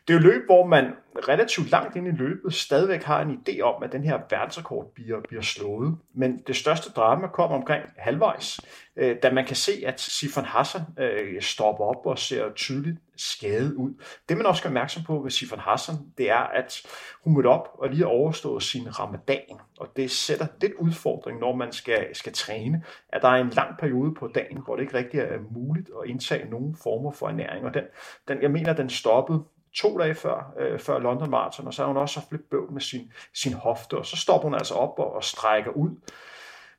Det er jo løb, hvor man relativt langt ind i løbet stadigvæk har en idé om, at den her verdensrekord bliver, bliver slået. Men det største drama kommer omkring halvvejs, øh, da man kan se, at Sifan Hassan øh, stopper op og ser tydeligt skadet ud. Det man også skal opmærksom på ved Sifan Hassan, det er, at hun mødte op og lige har overstået sin ramadan. Og det sætter lidt udfordring, når man skal, skal træne, at der er en lang periode på dagen, hvor det ikke rigtig er muligt at indtage nogen former for ernæring. Og den, den jeg mener, den stoppede to dage før, øh, før London Marathon, og så har hun også haft lidt bøvl med sin, sin hofte, og så stopper hun altså op og, og strækker ud.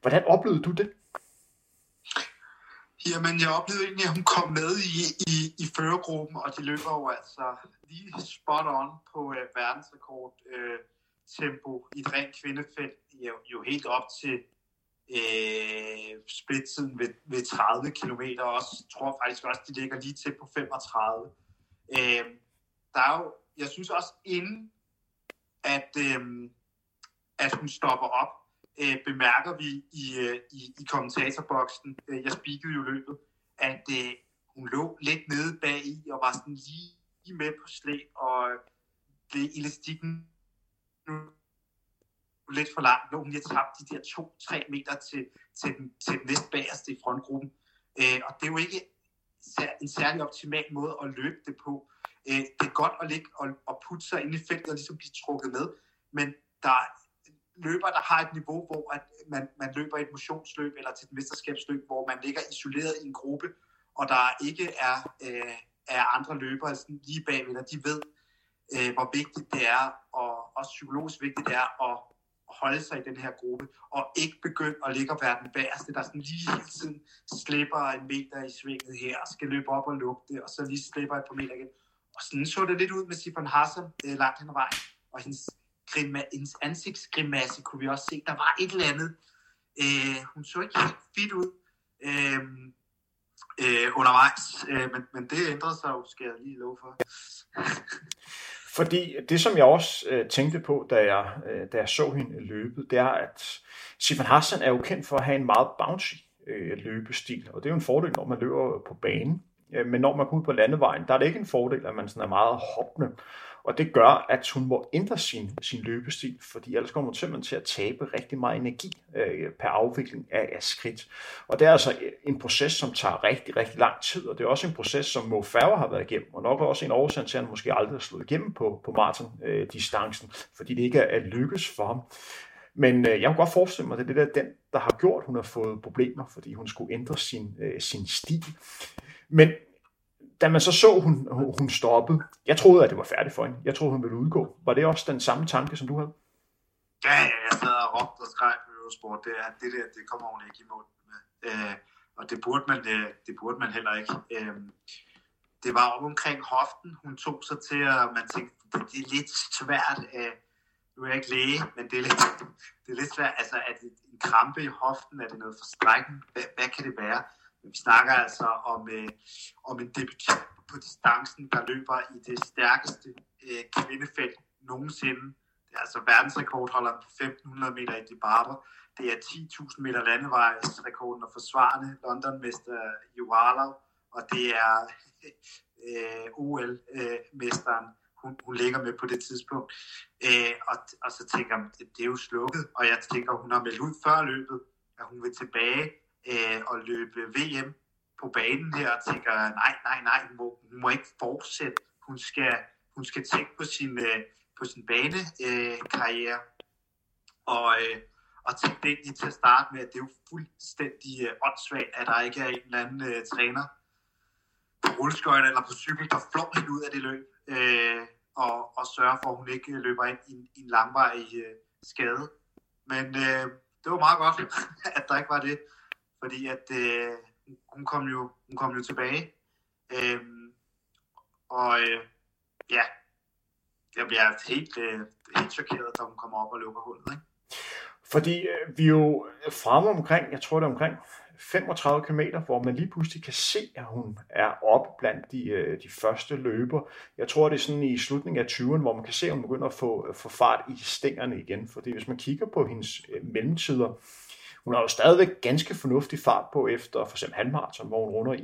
Hvordan oplevede du det? Jamen, jeg oplevede egentlig, at hun kom med i, i, i førergruppen, og de løber jo altså lige spot on på øh, verdensrekord øh, tempo i et rent kvindefelt, jo, jo helt op til øh, splittiden ved, ved 30 km, og også, tror faktisk også, de ligger lige til på 35. Øh, der er jo, jeg synes også inden, at, øh, at hun stopper op, øh, bemærker vi i, øh, i, i kommentatorboksen, øh, jeg spikede jo løbet, at øh, hun lå lidt nede bag i og var sådan lige, lige med på slæb, og øh, det elastikken lidt for langt, lå hun lige tabt de der 2-3 meter til, til, den, til den næste bagerste i frontgruppen. Øh, og det er jo ikke en særlig optimal måde at løbe det på. Øh, det er godt at ligge og, og putte sig ind i feltet og ligesom blive trukket med, men der er løber, der har et niveau, hvor at man, man løber et motionsløb eller til et mesterskabsløb, hvor man ligger isoleret i en gruppe, og der ikke er, øh, er andre løbere sådan lige bagved, og de ved, øh, hvor vigtigt det er, og også psykologisk vigtigt det er at holde sig i den her gruppe, og ikke begynde at ligge og være den værste, der sådan lige hele tiden slipper en meter i svinget her, og skal løbe op og lukke det, og så lige slipper et par meter igen. Og sådan så det lidt ud med Sifan Hassan øh, langt hen ad vejen. Og hendes, grima- hendes ansigtsgrimasse kunne vi også se. Der var et eller andet. Øh, hun så ikke helt fit ud øh, øh, undervejs. Øh, men, men det ændrede sig jo, skal jeg lige love for. Fordi det, som jeg også øh, tænkte på, da jeg, øh, da jeg så hende løbet, det er, at Sifan Hassan er jo kendt for at have en meget bouncy øh, løbestil, og det er jo en fordel, når man løber på banen. Øh, men når man går ud på landevejen, der er det ikke en fordel, at man sådan er meget hoppende. Og det gør, at hun må ændre sin, sin løbestil, fordi ellers kommer hun simpelthen til at tabe rigtig meget energi øh, per afvikling af, af skridt. Og det er altså øh, en proces, som tager rigtig, rigtig lang tid, og det er også en proces, som Mo Farah har været igennem, og nok også en årsag til, at han måske aldrig har slået igennem på, på maraton-distancen, øh, fordi det ikke er, er lykkes for ham. Men øh, jeg kunne godt forestille mig, at det er det der, den, der har gjort, at hun har fået problemer, fordi hun skulle ændre sin, øh, sin stil. Men da man så så, hun, hun stoppede, jeg troede, at det var færdigt for hende. Jeg troede, hun ville udgå. Var det også den samme tanke, som du havde? Ja, ja jeg sad og råbte og skreg på Eurosport. Det, er, det der, det kommer hun ikke i mål med. Øh, og det burde, man, det, det burde man heller ikke. Øh, det var op omkring hoften, hun tog sig til, at man tænkte, det, det er lidt svært. Øh, nu er jeg ikke læge, men det er lidt, det er lidt svært. Altså, er det en krampe i hoften? Er det noget forstrækken? Hvad, hvad kan det være? Vi snakker altså om, øh, om en debutant på distancen, der løber i det stærkeste øh, kvindefelt nogensinde. Det er altså verdensrekordholderen på 1500 meter i Dibaba. Det er 10.000 meter landevejsrekorden og forsvarende Londonmester Juvala, og det er øh, OL-mesteren, hun, hun ligger med på det tidspunkt. Øh, og, og så tænker jeg, det, det er jo slukket, og jeg tænker, hun har meldt ud før løbet, at hun vil tilbage øh, at løbe VM på banen her, og tænker, nej, nej, nej, hun må, hun må ikke fortsætte. Hun skal, hun skal tænke på sin, øh, på sin banekarriere. Øh, og, øh, og tænke det egentlig til at starte med, at det er jo fuldstændig øh, åndssvagt, at der ikke er en eller anden øh, træner på rulleskøjter eller på cykel, der flår hende ud af det løb, øh, og, og sørge for, at hun ikke øh, løber ind i, i en langvarig øh, skade. Men øh, det var meget godt, at der ikke var det fordi at øh, hun, kom jo, hun kom jo tilbage. Øh, og øh, ja, jeg bliver helt, øh, helt chokeret, da hun kommer op og lukker hullet. Ikke? Fordi øh, vi er jo fremme omkring, jeg tror det er omkring 35 km, hvor man lige pludselig kan se, at hun er oppe blandt de, øh, de første løber. Jeg tror, det er sådan i slutningen af 20'erne, hvor man kan se, at hun begynder at få, få fart i stængerne igen. Fordi hvis man kigger på hendes øh, mellemtider, hun har jo stadigvæk ganske fornuftig fart på efter for eksempel halvmarathon, hvor hun runder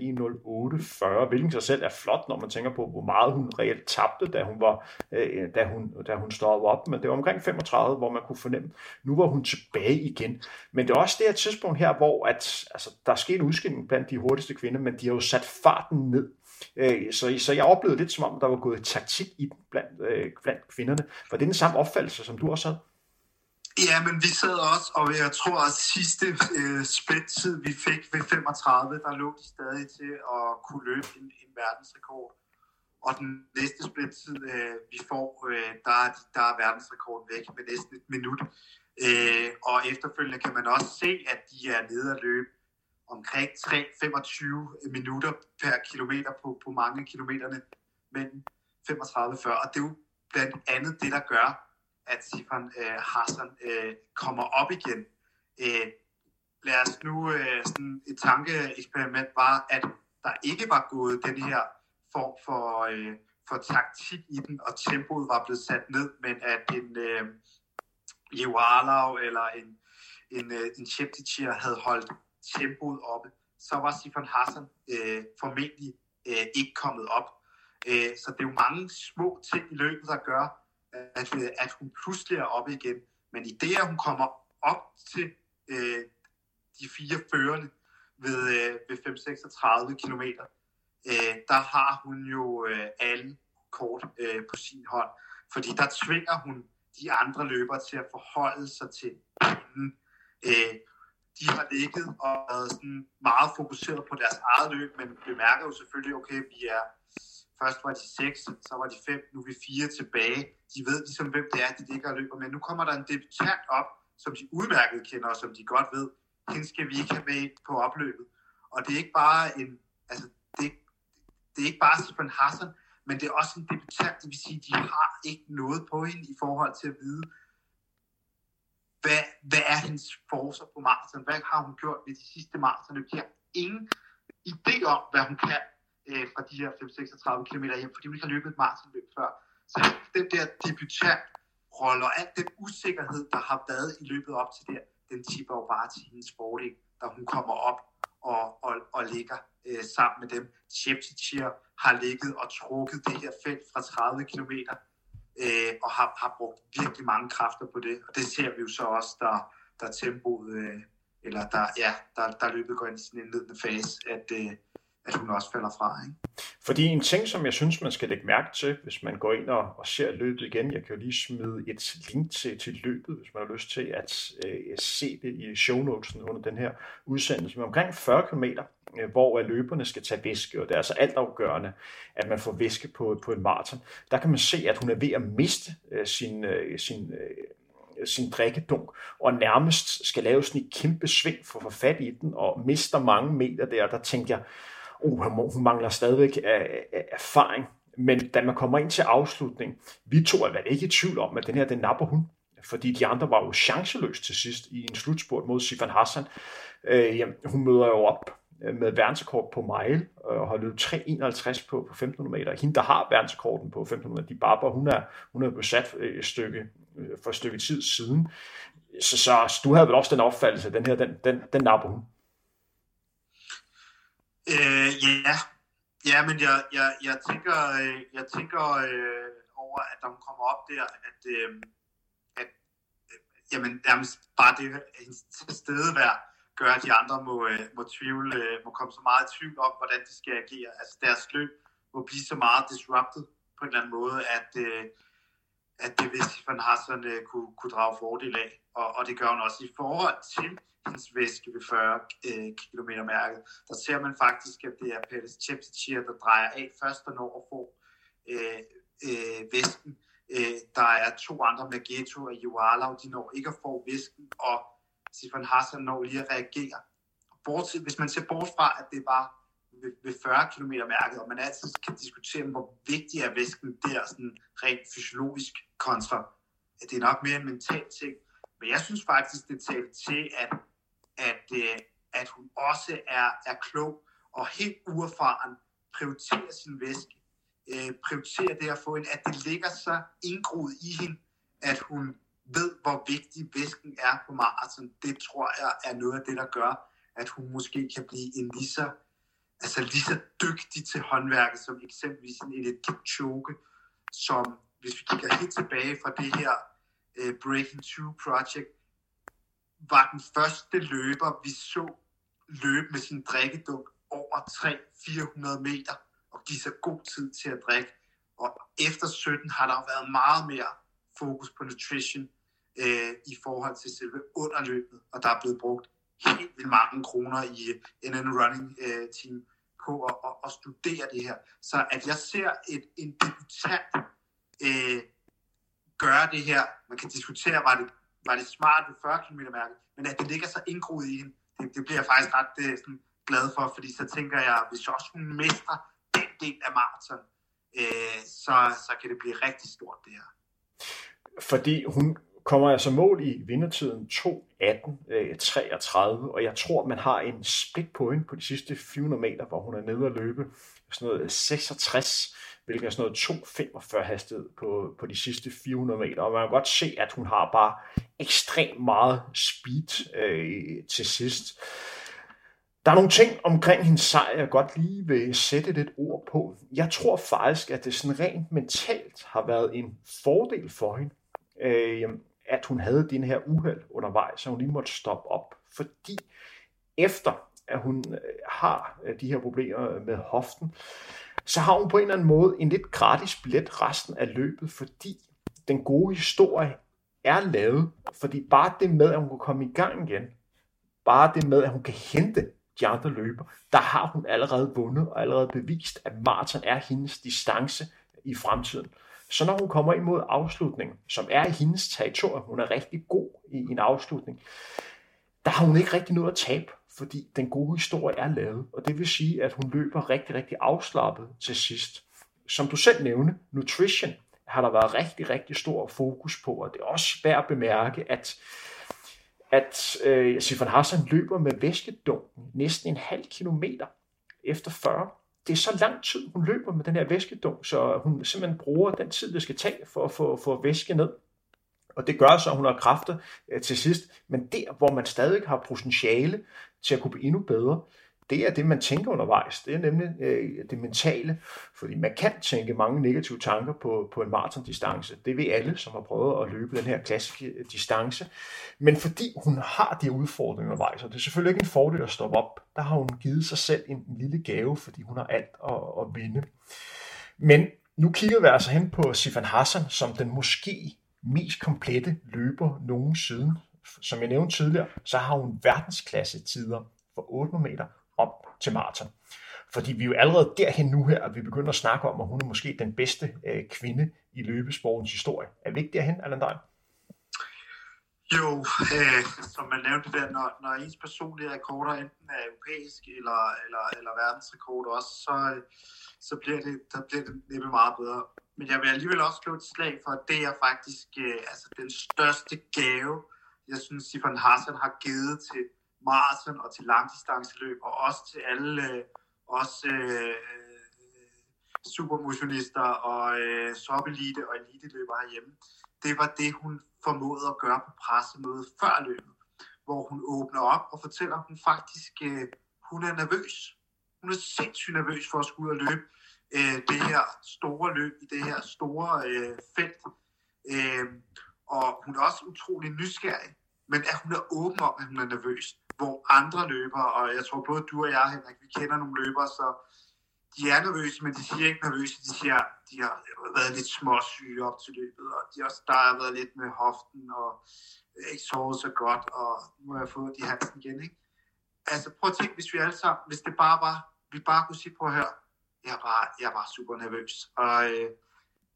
1.08.40, hvilket sig selv er flot, når man tænker på, hvor meget hun reelt tabte, da hun, var, øh, da hun, da hun stoppede op. Men det var omkring 35, hvor man kunne fornemme, nu var hun tilbage igen. Men det er også det her tidspunkt her, hvor at, altså, der er sket en udskilling blandt de hurtigste kvinder, men de har jo sat farten ned. Øh, så, så jeg oplevede lidt som om, der var gået taktik i den blandt, øh, blandt kvinderne. For det er den samme opfattelse, som du også havde. Ja, men vi sad også, og jeg tror, at sidste øh, spændtid, vi fik ved 35, der lå de stadig til at kunne løbe en, en verdensrekord. Og den næste spændtid, øh, vi får, øh, der, er, der er verdensrekorden væk med næsten et minut. Øh, og efterfølgende kan man også se, at de er nede at løbe omkring 3-25 minutter per kilometer på, på mange kilometerne mellem 35 og 40. Og det er jo blandt andet det, der gør, at Sifan øh, Hassan øh, kommer op igen. Øh, lad os nu, øh, sådan et tankeeksperiment var, at der ikke var gået den her form for, øh, for taktik i den, og tempoet var blevet sat ned, men at en øh, Jewalau eller en, en, øh, en Cheptichir havde holdt tempoet oppe, så var Sifan Hassan øh, formentlig øh, ikke kommet op. Øh, så det er jo mange små ting i løbet, der gør, at, at hun pludselig er oppe igen. Men i det, at hun kommer op til øh, de fire førende ved, øh, ved 5-36 km, øh, der har hun jo øh, alle kort øh, på sin hånd. Fordi der tvinger hun de andre løbere til at forholde sig til hende. Øh, de har ligget og været sådan meget fokuseret på deres eget løb, men bemærker jo selvfølgelig, okay, vi er Først var de seks, så var de fem, nu er vi fire tilbage. De ved ligesom, hvem det er, de ligger og løber med. Nu kommer der en debutant op, som de udmærket kender, og som de godt ved, hende skal vi ikke have med på opløbet. Og det er ikke bare en, altså, det, det er ikke bare Stefan Hassan, men det er også en debutant, det vil sige, de har ikke noget på hende i forhold til at vide, hvad, hvad er hendes forser på maraton? Hvad har hun gjort ved de sidste maraton? De har ingen idé om, hvad hun kan øh, fra de her 5-36 km hjem, fordi hun ikke har løbet et maratonløb før. Så den der debutant rolle og al den usikkerhed, der har været i løbet op til der, den tipper jo bare til hendes fordel, da hun kommer op og, og, og ligger øh, sammen med dem. Chepchichir har ligget og trukket det her felt fra 30 km øh, og har, har brugt virkelig mange kræfter på det. Og det ser vi jo så også, der, der tempoet, øh, eller der, ja, der, der løbet går ind i sin indledende fase, at, øh, at hun også falder fra. Ikke? Fordi en ting, som jeg synes, man skal lægge mærke til, hvis man går ind og, og ser løbet igen, jeg kan jo lige smide et link til, til løbet, hvis man har lyst til at øh, se det i show notesen under den her udsendelse, men omkring 40 km, øh, hvor øh, løberne skal tage væske, og det er altså altafgørende, at man får væske på, på en maraton. Der kan man se, at hun er ved at miste øh, sin, øh, sin øh, sin drikkedunk, og nærmest skal lave sådan et kæmpe sving for at få fat i den, og mister mange meter der, der tænker jeg, uh, hun mangler stadigvæk øh, øh, erfaring. Men da man kommer ind til afslutning, vi to er vel ikke i tvivl om, at den her, den napper hun. Fordi de andre var jo chanceløse til sidst i en slutspurt mod Sifan Hassan. Øh, jamen, hun møder jo op øh, med verdensrekord på mile, og har løbet 3.51 på, på 1500 meter. Hende, der har verdensrekorden på 1500 meter, de barber, hun er, hun er besat et stykke, for et stykke tid siden. Så, så du havde vel også den opfattelse, at den her, den, den, den napper hun. Øh, ja, ja, men jeg, jeg, jeg tænker, øh, jeg tænker øh, over, at når hun kommer op der, at, øh, at øh, jamen, nærmest bare det hendes tilstedeværd gør, at de andre må, øh, må, tvivle, øh, må komme så meget i tvivl om, hvordan de skal agere. Altså deres løb må blive så meget disrupted på en eller anden måde, at, øh, at det vil Van Hassan øh, kunne, kunne drage fordel af. Og, og det gør hun også i forhold til hendes væske ved 40 øh, km mærket. Der ser man faktisk, at det er Pettis Chepsichir, der drejer af først og når at få øh, øh, væsken. Øh, der er to andre Mageto og Joalau, de når ikke at få væsken, og Sifan Hassan når lige at reagere. Bortset, hvis man ser bort fra, at det var ved, ved 40 km mærket, og man altid kan diskutere, hvor vigtig er væsken der, sådan rent fysiologisk kontra. At det er nok mere en mental ting. Men jeg synes faktisk, det taler til, at at, øh, at hun også er, er klog og helt uerfaren, prioriterer sin væske, øh, prioriterer det at få en, at det ligger så indgroet i hende, at hun ved, hvor vigtig væsken er på maraton. Det tror jeg er noget af det, der gør, at hun måske kan blive en lige så, altså lige så dygtig til håndværket, som eksempelvis en Elliot Kipchoge, som hvis vi kigger helt tilbage fra det her uh, Breaking Two Project, var den første løber, vi så løbe med sin drikkedunk over 300-400 meter og give sig god tid til at drikke. Og efter 17 har der været meget mere fokus på nutrition øh, i forhold til selve underløbet, og der er blevet brugt helt vildt mange kroner i en anden Running øh, Team på at, at, at studere det her. Så at jeg ser et, en debutant øh, gøre det her, man kan diskutere, var det, var det smart ved 40 km mærke, men at det ligger så indgroet i hende, det, det bliver jeg faktisk ret det, øh, sådan, glad for, fordi så tænker jeg, hvis også hun mestrer den del af maraton, øh, så, så kan det blive rigtig stort det her. Fordi hun kommer altså mål i vindertiden 2.18.33, øh, og jeg tror, man har en split point på de sidste 400 meter, hvor hun er nede at løbe sådan noget øh, 66, hvilket er sådan noget 2.45 hastighed på, på de sidste 400 meter. Og man kan godt se, at hun har bare ekstremt meget speed øh, til sidst. Der er nogle ting omkring hendes sejr, jeg godt lige vil sætte lidt ord på. Jeg tror faktisk, at det sådan rent mentalt har været en fordel for hende, øh, at hun havde den her uheld undervejs, så hun lige måtte stoppe op. Fordi efter at hun øh, har øh, de her problemer øh, med hoften, så har hun på en eller anden måde en lidt gratis billet resten af løbet, fordi den gode historie er lavet, fordi bare det med, at hun kan komme i gang igen, bare det med, at hun kan hente de andre løber, der har hun allerede vundet og allerede bevist, at maraton er hendes distance i fremtiden. Så når hun kommer ind mod afslutningen, som er i hendes territorium, hun er rigtig god i en afslutning, der har hun ikke rigtig noget at tabe, fordi den gode historie er lavet. Og det vil sige, at hun løber rigtig, rigtig afslappet til sidst. Som du selv nævnte, nutrition har der været rigtig, rigtig stor fokus på, og det er også værd at bemærke, at at øh, Sifan Hassan løber med væskedunken næsten en halv kilometer efter 40 det er så lang tid, hun løber med den her væskedunk, så hun simpelthen bruger den tid, det skal tage for at få, få væske ned. Og det gør så, at hun har kræfter øh, til sidst. Men der, hvor man stadig har potentiale til at kunne blive endnu bedre, det er det, man tænker undervejs. Det er nemlig øh, det mentale. Fordi man kan tænke mange negative tanker på, på en maratondistance. Det ved alle, som har prøvet at løbe den her klassiske øh, distance. Men fordi hun har de udfordringer undervejs, og det er selvfølgelig ikke en fordel at stoppe op, der har hun givet sig selv en, lille gave, fordi hun har alt at, at vinde. Men nu kigger vi altså hen på Sifan Hassan som den måske mest komplette løber nogensinde. Som jeg nævnte tidligere, så har hun verdensklasse tider for 800 meter op til maraton. Fordi vi er jo allerede derhen nu her, at vi begynder at snakke om, at hun er måske den bedste øh, kvinde i løbesportens historie. Er vi ikke derhen, Allan Dein? Jo, øh, som man nævnte der, når, når ens personlige rekorder enten er europæisk eller, eller, eller verdensrekord også, så, så bliver det, der bliver det næppe meget bedre. Men jeg vil alligevel også slå et slag for, at det er faktisk øh, altså den største gave, jeg synes, Sifan Hassan har givet til maraton og til langdistanceløb, og også til alle øh, også, øh, supermotionister og øh, soppelite og eliteløber herhjemme. Det var det, hun formåede at gøre på pressemødet før løbet, hvor hun åbner op og fortæller, at hun faktisk øh, hun er nervøs. Hun er sindssygt nervøs for at skulle ud og løbe øh, det her store løb i det her store øh, felt. Øh, og hun er også utrolig nysgerrig, men at hun er åben om, at hun er nervøs hvor andre løbere, og jeg tror både du og jeg, Henrik, vi kender nogle løbere, så de er nervøse, men de siger ikke nervøse. De siger, de har været lidt småsyge op til løbet, og de også, der har været lidt med hoften, og øh, ikke sovet så godt, og nu har jeg fået de halsen igen, ikke? Altså prøv at tænke, hvis vi alle sammen, hvis det bare var, vi bare kunne sige, på at høre, jeg var, jeg var super nervøs, og øh,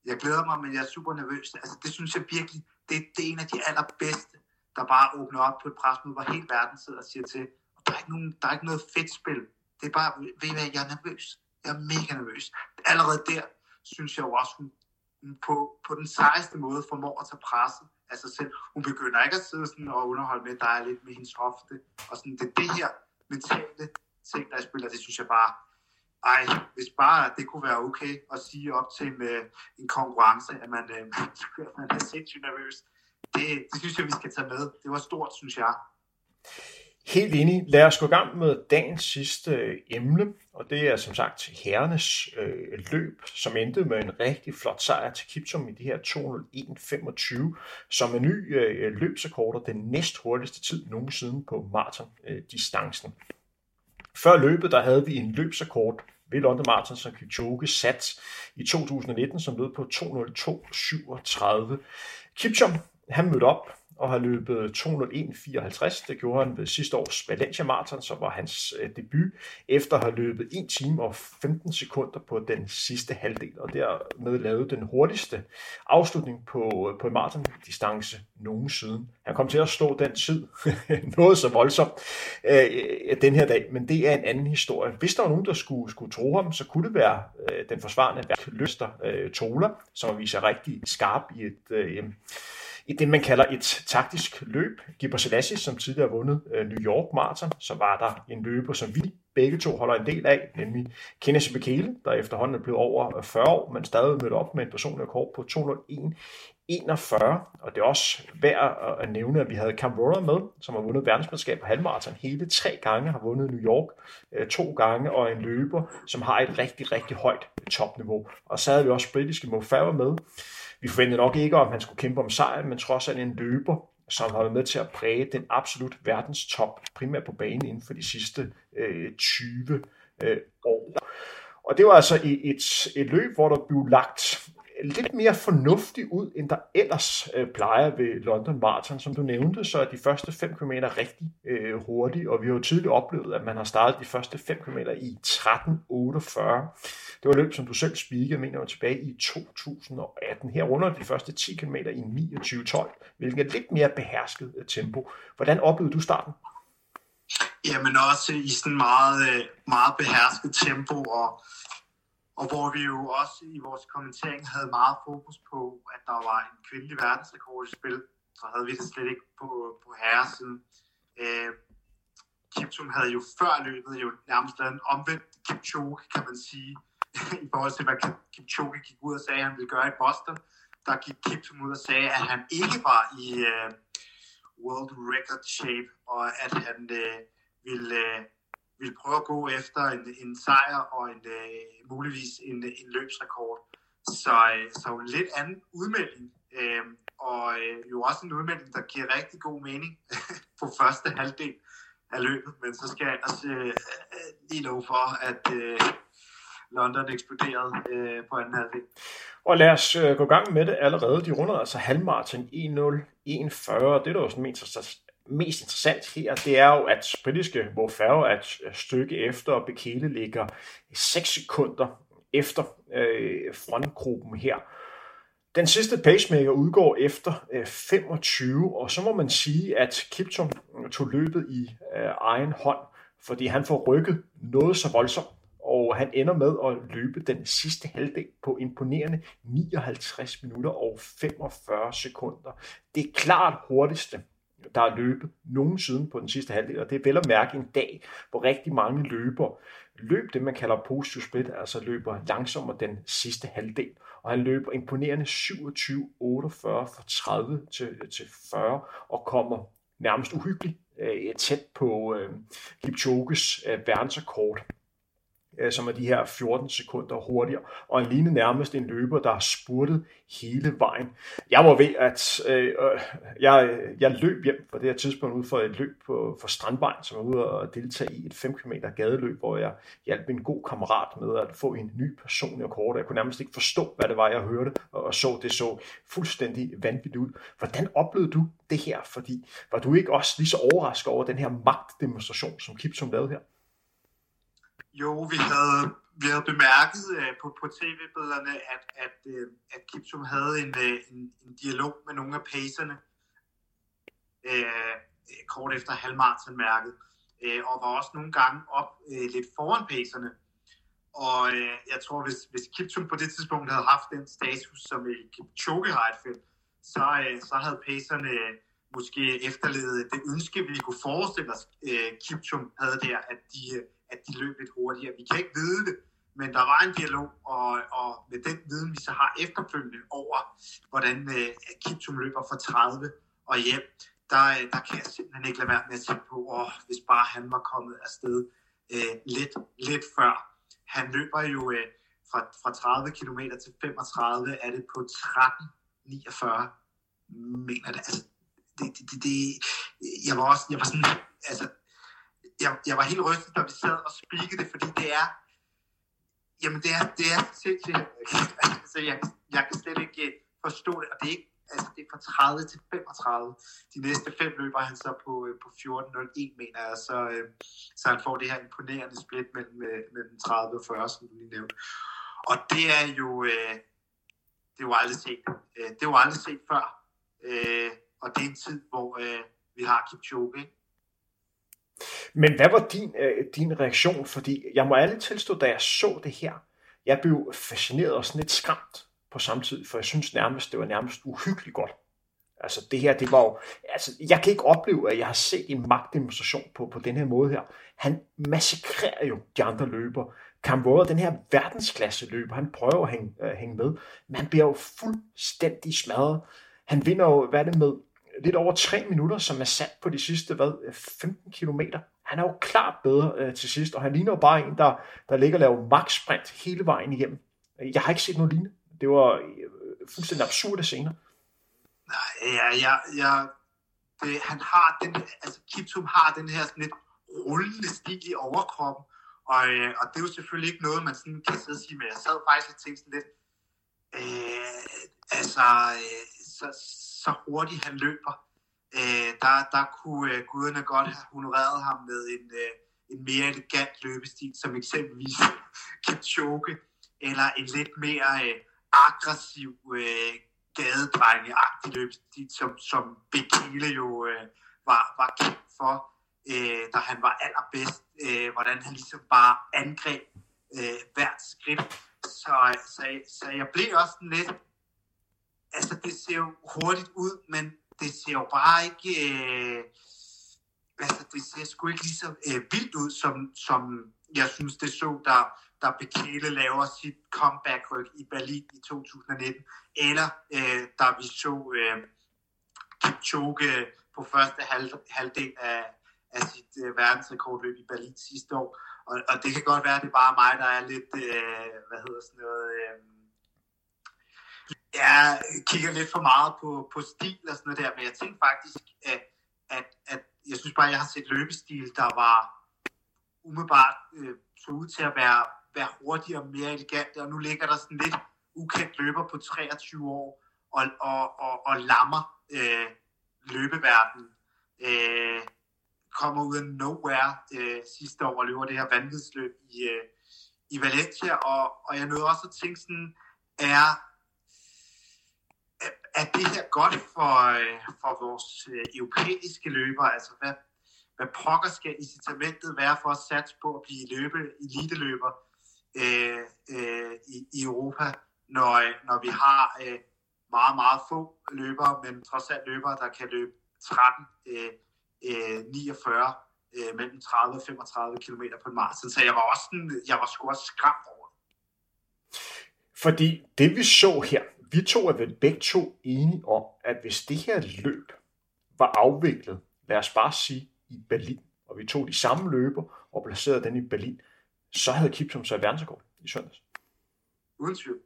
jeg glæder mig, men jeg er super nervøs. Altså det synes jeg virkelig, det, det er en af de allerbedste der bare åbner op på et presmøde, hvor hele verden sidder og siger til, der er ikke, nogen, der er ikke noget fedt spil. Det er bare, ved I hvad, jeg er nervøs. Jeg er mega nervøs. Allerede der, synes jeg jo også, hun, hun på, på den sejeste måde formår at tage presset af sig selv. Hun begynder ikke at sidde sådan og underholde med, der er lidt med hendes hofte. Og sådan, det er det her, mentale ting, der spiller, det synes jeg bare, ej, hvis bare det kunne være okay at sige op til en, øh, en konkurrence, at man, øh, man er sindssygt nervøs. Det, det synes jeg, vi skal tage med. Det var stort, synes jeg. Helt enig. Lad os gå i gang med dagens sidste øh, emne, og det er som sagt herrenes øh, løb, som endte med en rigtig flot sejr til Kiptum i de her 201.25, som er ny øh, løbsrekord den næst hurtigste tid nogensinde på maratondistancen. Øh, Før løbet der havde vi en løbsrekord ved London Marathon, som Kipchoge sat i 2019, som lød på 202.37. Kipchum, han mødte op og har løbet 201.54. Det gjorde han ved sidste års Valencia Marathon, som var hans øh, debut, efter at have løbet 1 time og 15 sekunder på den sidste halvdel, og dermed lavet den hurtigste afslutning på, øh, på en maratondistance nogensinde. Han kom til at stå den tid, noget så voldsomt, øh, øh, den her dag, men det er en anden historie. Hvis der var nogen, der skulle, skulle tro ham, så kunne det være øh, den forsvarende værkløster øh, Tola, som viser rigtig skarp i et... Øh, i det, man kalder et taktisk løb. Gibber Selassie, som tidligere har vundet øh, New York Marathon, så var der en løber, som vi begge to holder en del af, nemlig Kenneth Bekele, der efterhånden er blevet over øh, 40 år, men stadig mødt op med en personlig rekord på 201 41, og det er også værd at nævne, at vi havde Cam Roller med, som har vundet verdensmesterskab på halvmarathon hele tre gange, har vundet New York øh, to gange, og en løber, som har et rigtig, rigtig højt topniveau. Og så havde vi også britiske Mo Farah med, vi forventede nok ikke, om han skulle kæmpe om sejren, men trods alt en løber, som har været med til at præge den absolut verdenstop, primært på banen inden for de sidste øh, 20 øh, år. Og det var altså et, et, et løb, hvor der blev lagt lidt mere fornuftigt ud, end der ellers øh, plejer ved London Marathon. Som du nævnte, så er de første 5 km rigtig øh, hurtige, og vi har jo tidligere oplevet, at man har startet de første 5 km i 13.48. Det var løb, som du selv spikede, mener jeg, tilbage i 2018. Her runder de første 10 km i 29.12, hvilket er lidt mere behersket øh, tempo. Hvordan oplevede du starten? Jamen også i sådan meget, øh, meget behersket tempo, og og hvor vi jo også i vores kommentering havde meget fokus på, at der var en kvindelig verdensrekord i spil. Så havde vi det slet ikke på, på herresiden. Øh, Kiptum havde jo før løbet jo nærmest lavet en omvendt Kipchoge, kan man sige, i forhold til, hvad Kipchoge gik ud og sagde, at han ville gøre i Boston. Der gik Kipchoge ud og sagde, at han ikke var i uh, world record shape, og at han uh, ville, uh, ville prøve at gå efter en, en sejr og en, uh, muligvis en, en løbsrekord. Så, uh, så lidt anden udmelding, uh, og uh, jo også en udmelding, der giver rigtig god mening på første halvdel af løbet, men så skal jeg også uh, lige love for, at uh, London eksploderede øh, på anden halvdel. Og lad os øh, gå i gang med det allerede. De runder altså halvmarathon 1.0, 1.40. Det, der er jo sådan mest mest interessant her, det er jo, at britiske hvor Farah er et øh, stykke efter, og Bekele ligger 6 sekunder efter øh, frontgruppen her. Den sidste pacemaker udgår efter øh, 25, og så må man sige, at Kiptum tog løbet i øh, egen hånd, fordi han får rykket noget så voldsomt, og han ender med at løbe den sidste halvdel på imponerende 59 minutter og 45 sekunder. Det er klart hurtigste der er løbet nogensinde på den sidste halvdel, og det er vel at mærke en dag, hvor rigtig mange løber løb det, man kalder positive split, altså løber langsommere den sidste halvdel. Og han løber imponerende 27-48 fra 30 til, til 40 og kommer nærmest uhyggeligt øh, tæt på øh, Kipchoges øh, verdensrekord Øh, som er de her 14 sekunder hurtigere, og en lignende nærmest en løber, der har spurtet hele vejen. Jeg var ved, at øh, øh jeg, jeg løb hjem på det her tidspunkt ud for et løb på, for Strandvejen, som var ude og deltage i et 5 km gadeløb, hvor jeg hjalp min god kammerat med at få en ny personlig rekord. Jeg kunne nærmest ikke forstå, hvad det var, jeg hørte, og så det så fuldstændig vanvittigt ud. Hvordan oplevede du det her? Fordi var du ikke også lige så overrasket over den her magtdemonstration, som Kipsum lavede her? Jo, vi havde, vi havde bemærket uh, på, på tv-billederne, at, at, uh, at Kipsum havde en, uh, en, en dialog med nogle af pacerne uh, kort efter halvmarathonmærket, uh, og var også nogle gange op uh, lidt foran pacerne. Og øh, jeg tror, hvis, hvis Kipsum på det tidspunkt havde haft den status, som øh, Kipchoge har et så, øh, så havde pacerne måske efterlevet det ønske, vi kunne forestille os, øh, Kipchum havde der, at de, øh, at de løb lidt hurtigere. Vi kan ikke vide det, men der var en dialog, og, og med den viden, vi så har efterfølgende over, hvordan øh, Kiptum løber fra 30 og hjem, der, øh, der kan jeg simpelthen ikke lade være med at tænke på, åh, hvis bare han var kommet afsted øh, lidt, lidt før. Han løber jo øh, fra, fra 30 km til 35, er det på 13.49, mener det. Altså, det, det, det, det, jeg var også, jeg var sådan, altså, jeg, jeg var helt rystet, da vi sad og spikede det, fordi det er, jamen det er, det er sindssygt, altså, jeg, jeg kan slet ikke øh, forstå det, og det er ikke, altså det er fra 30 til 35. De næste fem løber han så på, øh, på 14.01, mener jeg, så, øh, så han får det her imponerende split mellem, mellem 30 og 40, som du lige nævnte. Og det er jo, det er jo aldrig set. Det er jo aldrig set før og det er en tid, hvor vi har Kipchoge. Ikke? Men hvad var din, øh, din reaktion? Fordi jeg må ærligt tilstå, da jeg så det her, jeg blev fascineret og sådan lidt skræmt på samme tid, for jeg synes nærmest, det var nærmest uhyggeligt godt. Altså det her, det var jo, altså jeg kan ikke opleve, at jeg har set en magtdemonstration på, på den her måde her. Han massakrerer jo de andre løber. Kamboa, den her verdensklasse løber, han prøver at hænge, øh, hænge med, men han bliver jo fuldstændig smadret. Han vinder jo, hvad er det med, lidt over tre minutter, som er sat på de sidste hvad, 15 kilometer. Han er jo klart bedre øh, til sidst, og han ligner jo bare en, der, der ligger og laver max sprint hele vejen igennem. Jeg har ikke set noget lignende. Det var øh, fuldstændig absurde scener. Nej, ja, ja, ja. Det, han har den, altså Kiptum har den her sådan lidt rullende stil i overkroppen, og, øh, og det er jo selvfølgelig ikke noget, man sådan kan sidde og sige, men jeg sad faktisk og tænkte sådan lidt, øh, altså, øh, så, så hurtigt han løber. Øh, der, der kunne øh, guderne godt have honoreret ham med en, øh, en mere elegant løbestil, som eksempelvis Kipchoge, eller en lidt mere øh, aggressiv øh, gadedrengeagtig løbestil, som, som Bekele jo øh, var, var kendt for, øh, da han var allerbedst, øh, hvordan han ligesom bare angreb øh, hvert skridt. Så, øh, så, så jeg blev også lidt altså det ser jo hurtigt ud, men det ser jo bare ikke, øh, altså det ser sgu ikke lige så øh, vildt ud, som, som jeg synes det så, der, der Bekele laver sit comeback-ryg i Berlin i 2019, eller øh, da vi så øh, Kipchoge på første halv, halvdel af, af sit øh, verdensrekordløb i Berlin sidste år. Og, og det kan godt være, at det er bare mig, der er lidt, øh, hvad hedder sådan noget... Øh, jeg kigger lidt for meget på, på stil og sådan noget der, men jeg tænkte faktisk, at, at, at jeg synes bare, at jeg har set løbestil, der var umiddelbart øh, så ud til at være, være hurtigere og mere elegant, og nu ligger der sådan lidt ukendt løber på 23 år og, og, og, og lammer øh, løbeverdenen. Øh, kommer ud af nowhere øh, sidste år og løber det her vanvidsløb i, øh, i Valencia, og, og jeg nåede også at tænke sådan, er er det her godt for, øh, for vores øh, europæiske løbere? Altså, hvad, hvad pokker skal incitamentet være for at satse på at blive løbe, eliteløber øh, øh, i, i Europa, når, øh, når vi har øh, meget, meget få løbere, men trods alt løbere, der kan løbe 13, øh, øh, 49 øh, mellem 30 og 35 km på en maraton. Så jeg var også sådan, jeg var sgu også skræmt over det. Fordi det vi så her, vi to er vel begge to enige om, at hvis det her løb var afviklet, lad os bare sige, i Berlin, og vi tog de samme løber og placerede den i Berlin, så havde Kipsum så verdensrekord i søndags. Uden tvivl.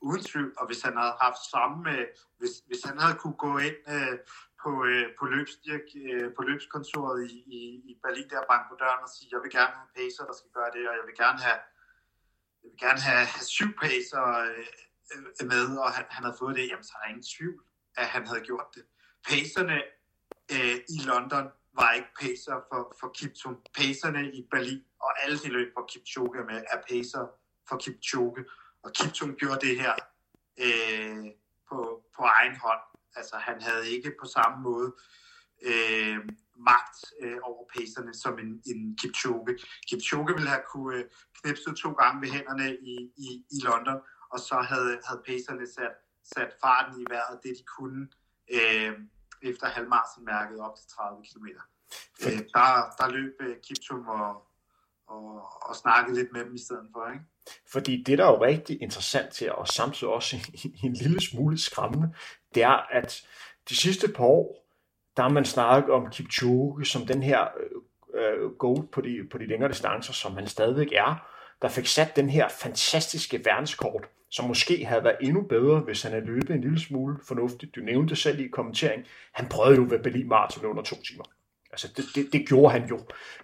Uden tvivl. Og hvis han havde haft samme, hvis, hvis han havde kunne gå ind øh, på, øh, på, løbsdirk, øh, på løbskontoret i, i, i Berlin der banke på døren og sige, jeg vil gerne have en pacer, der skal gøre det, og jeg vil gerne have, jeg vil gerne have, have syv pacer, øh, Øh, med, og han, han havde fået det, jamen så er der ingen tvivl, at han havde gjort det. Pacerne øh, i London var ikke pacer for, for Kiptum. Pacerne i Berlin og alle de løb, hvor Kipchoge er med, er pacer for Kipchoge. Og Kiptum gjorde det her øh, på, på egen hånd. Altså han havde ikke på samme måde øh, magt øh, over pacerne som en, en Kipchoge. Kipchoge ville have kunne øh, knipse to gange ved hænderne i, i, i London, og så havde, havde pacerne sat, sat farten i vejret, det de kunne, øh, efter halvmarathonmærket op til 30 km. Øh, der, der løb øh, Kiptum og, og, og snakkede lidt med dem i stedet for. Ikke? Fordi det, der er jo rigtig interessant til, og samtidig også en lille smule skræmmende, det er, at de sidste par år, der har man snakket om Kipchoge som den her øh, gold på de, på de længere distancer, som han stadigvæk er, der fik sat den her fantastiske verdenskort, som måske havde været endnu bedre, hvis han havde løbet en lille smule fornuftigt. Du nævnte det selv i kommentering. Han prøvede jo ved Berlin Marathon under to timer. Altså, det, det, det gjorde han jo.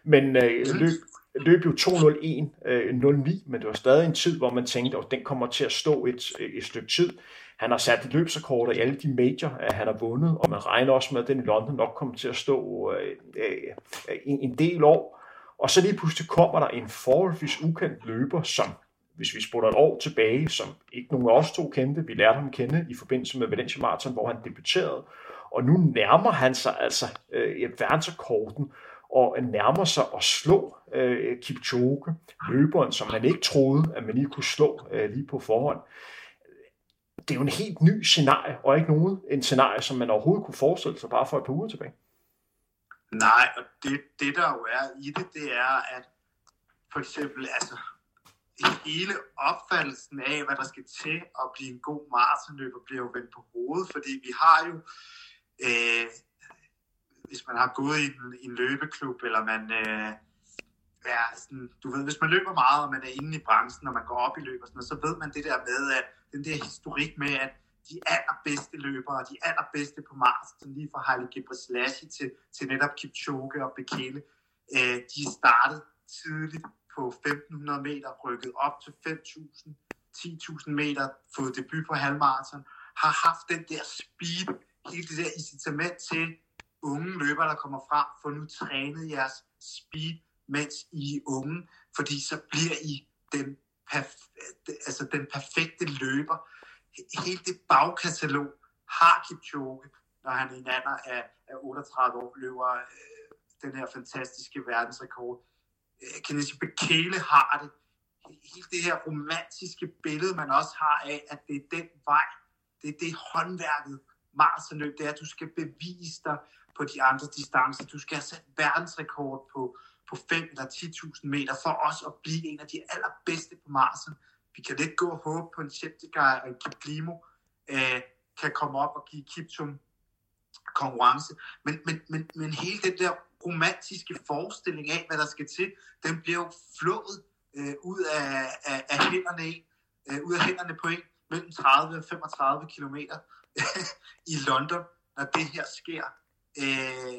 Men øh, løb, løb jo 2.01, øh, 09, men det var stadig en tid, hvor man tænkte, at den kommer til at stå et, et stykke tid. Han har sat løbsrekorder i alle de major, at han har vundet, og man regner også med, at den i London nok kommer til at stå øh, øh, en, en del år. Og så lige pludselig kommer der en forholdsvis ukendt løber, som hvis vi spoler et år tilbage, som ikke nogen af os to kendte, vi lærte ham at kende i forbindelse med Valencia Marathon, hvor han debuterede, og nu nærmer han sig altså øh, verdensrekorden, og nærmer sig at slå øh, Kipchoge, løberen, som man ikke troede, at man lige kunne slå øh, lige på forhånd. Det er jo en helt ny scenarie, og ikke nogen en scenarie, som man overhovedet kunne forestille sig bare for et par uger tilbage. Nej, og det, det der jo er i det, det er, at for eksempel, altså, hele opfattelsen af, hvad der skal til at blive en god maratonløber, bliver jo vendt på hovedet, fordi vi har jo, øh, hvis man har gået i en, en løbeklub, eller man øh, er sådan, du ved, hvis man løber meget, og man er inde i branchen, og man går op i løb og sådan noget, så ved man det der med, at den der historik med, at de allerbedste løbere, de allerbedste på maraton, lige fra Haile Gebrselassie til, til netop Kipchoge og Bekele, øh, de startede tidligt på 1500 meter, rykket op til 5000, 10.000 meter, fået debut på halvmarathon, har haft den der speed, hele det der incitament til unge løbere, der kommer frem, få nu trænet jeres speed, mens I er unge, fordi så bliver I den, perf- altså den perfekte løber. Hele det bagkatalog har Kipchoge, når han i en alder af, af 38 år løber øh, den her fantastiske verdensrekord. Øh, Kenneth Bekele har det. Hele det her romantiske billede, man også har af, at det er den vej, det er det håndværket, maratonløb, det er, at du skal bevise dig på de andre distancer. Du skal have sat verdensrekord på, på 5 eller 10.000 meter for også at blive en af de allerbedste på maraton. Vi kan lidt gå og håbe på en Sheptegei og en Kiplimo øh, kan komme op og give Kiptum konkurrence. Men, men, men, men hele den der romantiske forestilling af, hvad der skal til, den bliver jo flået øh, ud af, af, af hænderne en, øh, ud af hænderne på en mellem 30 og 35 kilometer i London, når det her sker. Øh,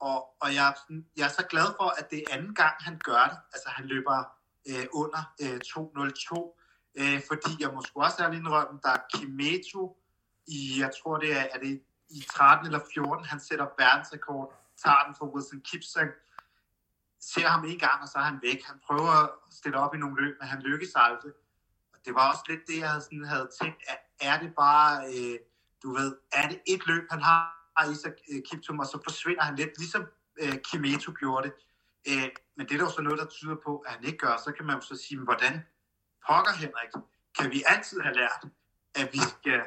og og jeg, jeg er så glad for, at det er anden gang, han gør det. Altså han løber øh, under øh, 2.02, øh, fordi jeg måske også ærlig indrømme, der er Kimeto i, jeg tror det er, er det i 13 eller 14, han sætter verdensrekord tager den for Wilson Kipsang, ser ham en gang, og så er han væk. Han prøver at stille op i nogle løb, men han lykkes aldrig. Og det var også lidt det, jeg havde, sådan, havde tænkt, at er det bare, øh, du ved, er det et løb, han har i sig øh, Kiptum, og så forsvinder han lidt, ligesom øh, Kimeto gjorde det. Øh, men det er jo så noget, der tyder på, at han ikke gør. Så kan man jo så sige, hvordan pokker Henrik, kan vi altid have lært, at vi skal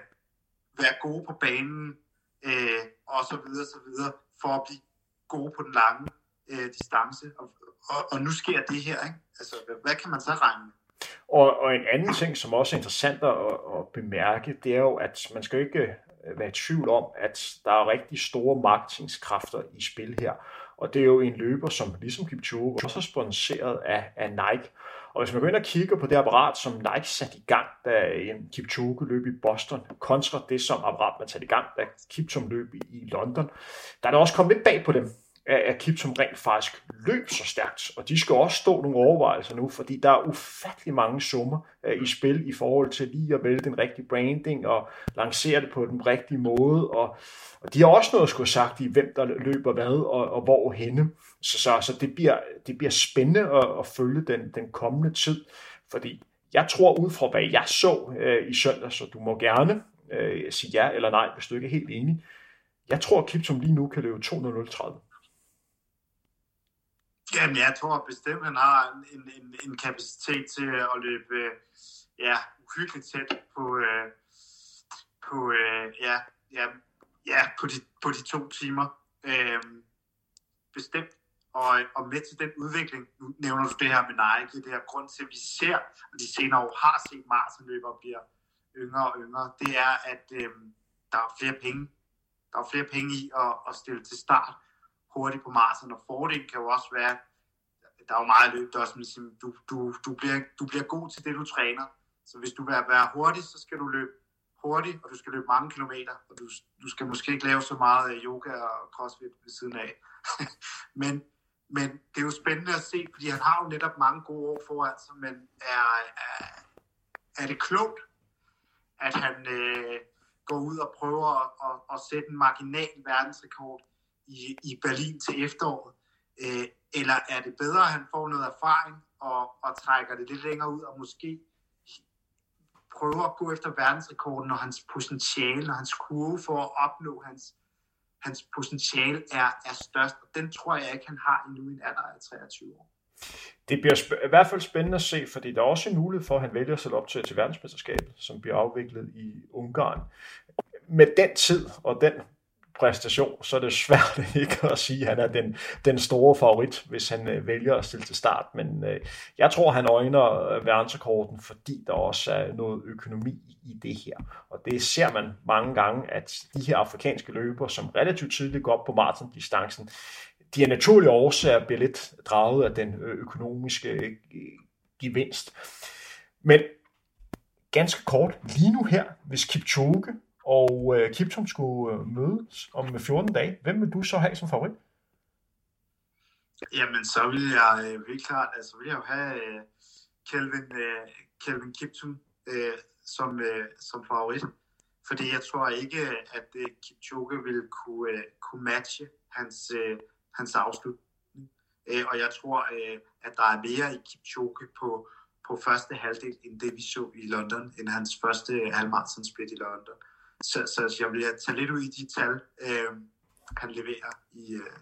være gode på banen, øh, og så videre, så videre, for at blive gode på den lange øh, distance. Og, og, og nu sker det her, ikke? Altså, hvad kan man så regne med? Og, og en anden ting, som også er interessant at, at bemærke, det er jo, at man skal ikke øh, være i tvivl om, at der er rigtig store marketingskræfter i spil her. Og det er jo en løber, som ligesom Kipchoge også er sponsoreret af, af Nike. Og hvis man går ind og kigger på det apparat, som Nike satte i gang, da en Kipchoge løb i Boston, kontra det som apparat, man satte i gang, da Kipchoge løb i London, der er det også kommet lidt bag på dem, at Kipchoge rent faktisk løb så stærkt. Og de skal også stå nogle overvejelser nu, fordi der er ufattelig mange summer i spil i forhold til lige at vælge den rigtige branding og lancere det på den rigtige måde. Og, og de har også noget at skulle sagt i, hvem der løber hvad og, og hvor henne. Så, så, så det, bliver, det bliver spændende at, at følge den, den kommende tid, fordi jeg tror ud fra, hvad jeg så øh, i søndag, så du må gerne øh, sige ja eller nej, hvis du ikke er helt enig. Jeg tror, at Kiptum lige nu kan løbe 2.030. Jamen, jeg tror bestemt, han har en, en, en kapacitet til at løbe øh, ja, uhyggeligt tæt på, øh, på øh, ja, ja, ja, på de, på de to timer. Øh, bestemt. Og, og med til den udvikling, nu nævner du det her med Nike, det her grund til, at vi ser, og de senere år har set maratonløbere bliver yngre og yngre, det er, at øh, der er flere penge. Der er flere penge i at, at stille til start hurtigt på maraton, og fordelen kan jo også være, der er jo meget løb, der også, du, du, du, bliver, du bliver god til det, du træner. Så hvis du vil være hurtig, så skal du løbe hurtigt, og du skal løbe mange kilometer, og du, du skal måske ikke lave så meget øh, yoga og crossfit ved siden af. men, men det er jo spændende at se, fordi han har jo netop mange gode år foran sig, men er, er, er det klogt, at han øh, går ud og prøver at, at, at sætte en marginal verdensrekord i, i Berlin til efteråret? Øh, eller er det bedre, at han får noget erfaring og, og trækker det lidt længere ud og måske prøver at gå efter verdensrekorden, når hans potentiale, når hans kurve for at opnå hans, hans potentiale er, er størst. Og den tror jeg ikke, han har endnu i en alder af 23 år. Det bliver i hvert fald spændende at se, fordi der er også en mulighed for, at han vælger sig op til, til verdensmesterskabet, som bliver afviklet i Ungarn. Med den tid og den præstation, så er det svært ikke at sige, at han er den, den store favorit, hvis han øh, vælger at stille til start. Men øh, jeg tror, han øjner øh, verdensrekorden, fordi der også er noget økonomi i det her. Og det ser man mange gange, at de her afrikanske løber, som relativt tidligt går op på maratondistancen, de er naturlige årsager bliver lidt draget af den øh, økonomiske øh, gevinst. Men ganske kort, lige nu her, hvis Kipchoge og øh, Kiptum skulle øh, mødes om 14 dage, hvem vil du så have som favorit? Jamen, så vil jeg øh, helt klart, altså vil jeg jo have øh, Kelvin, øh, Kelvin Kiptum øh, som, øh, som favorit. Fordi jeg tror ikke, at øh, Kipchoge vil kunne, øh, kunne matche hans, øh, hans afslutning. Øh, og jeg tror, øh, at der er mere i Kipchoge på, på første halvdel, end det vi så i London, end hans første halvmarathon split i London. Så, så jeg vil tage lidt ud i de tal, øh, han leverer i, øh,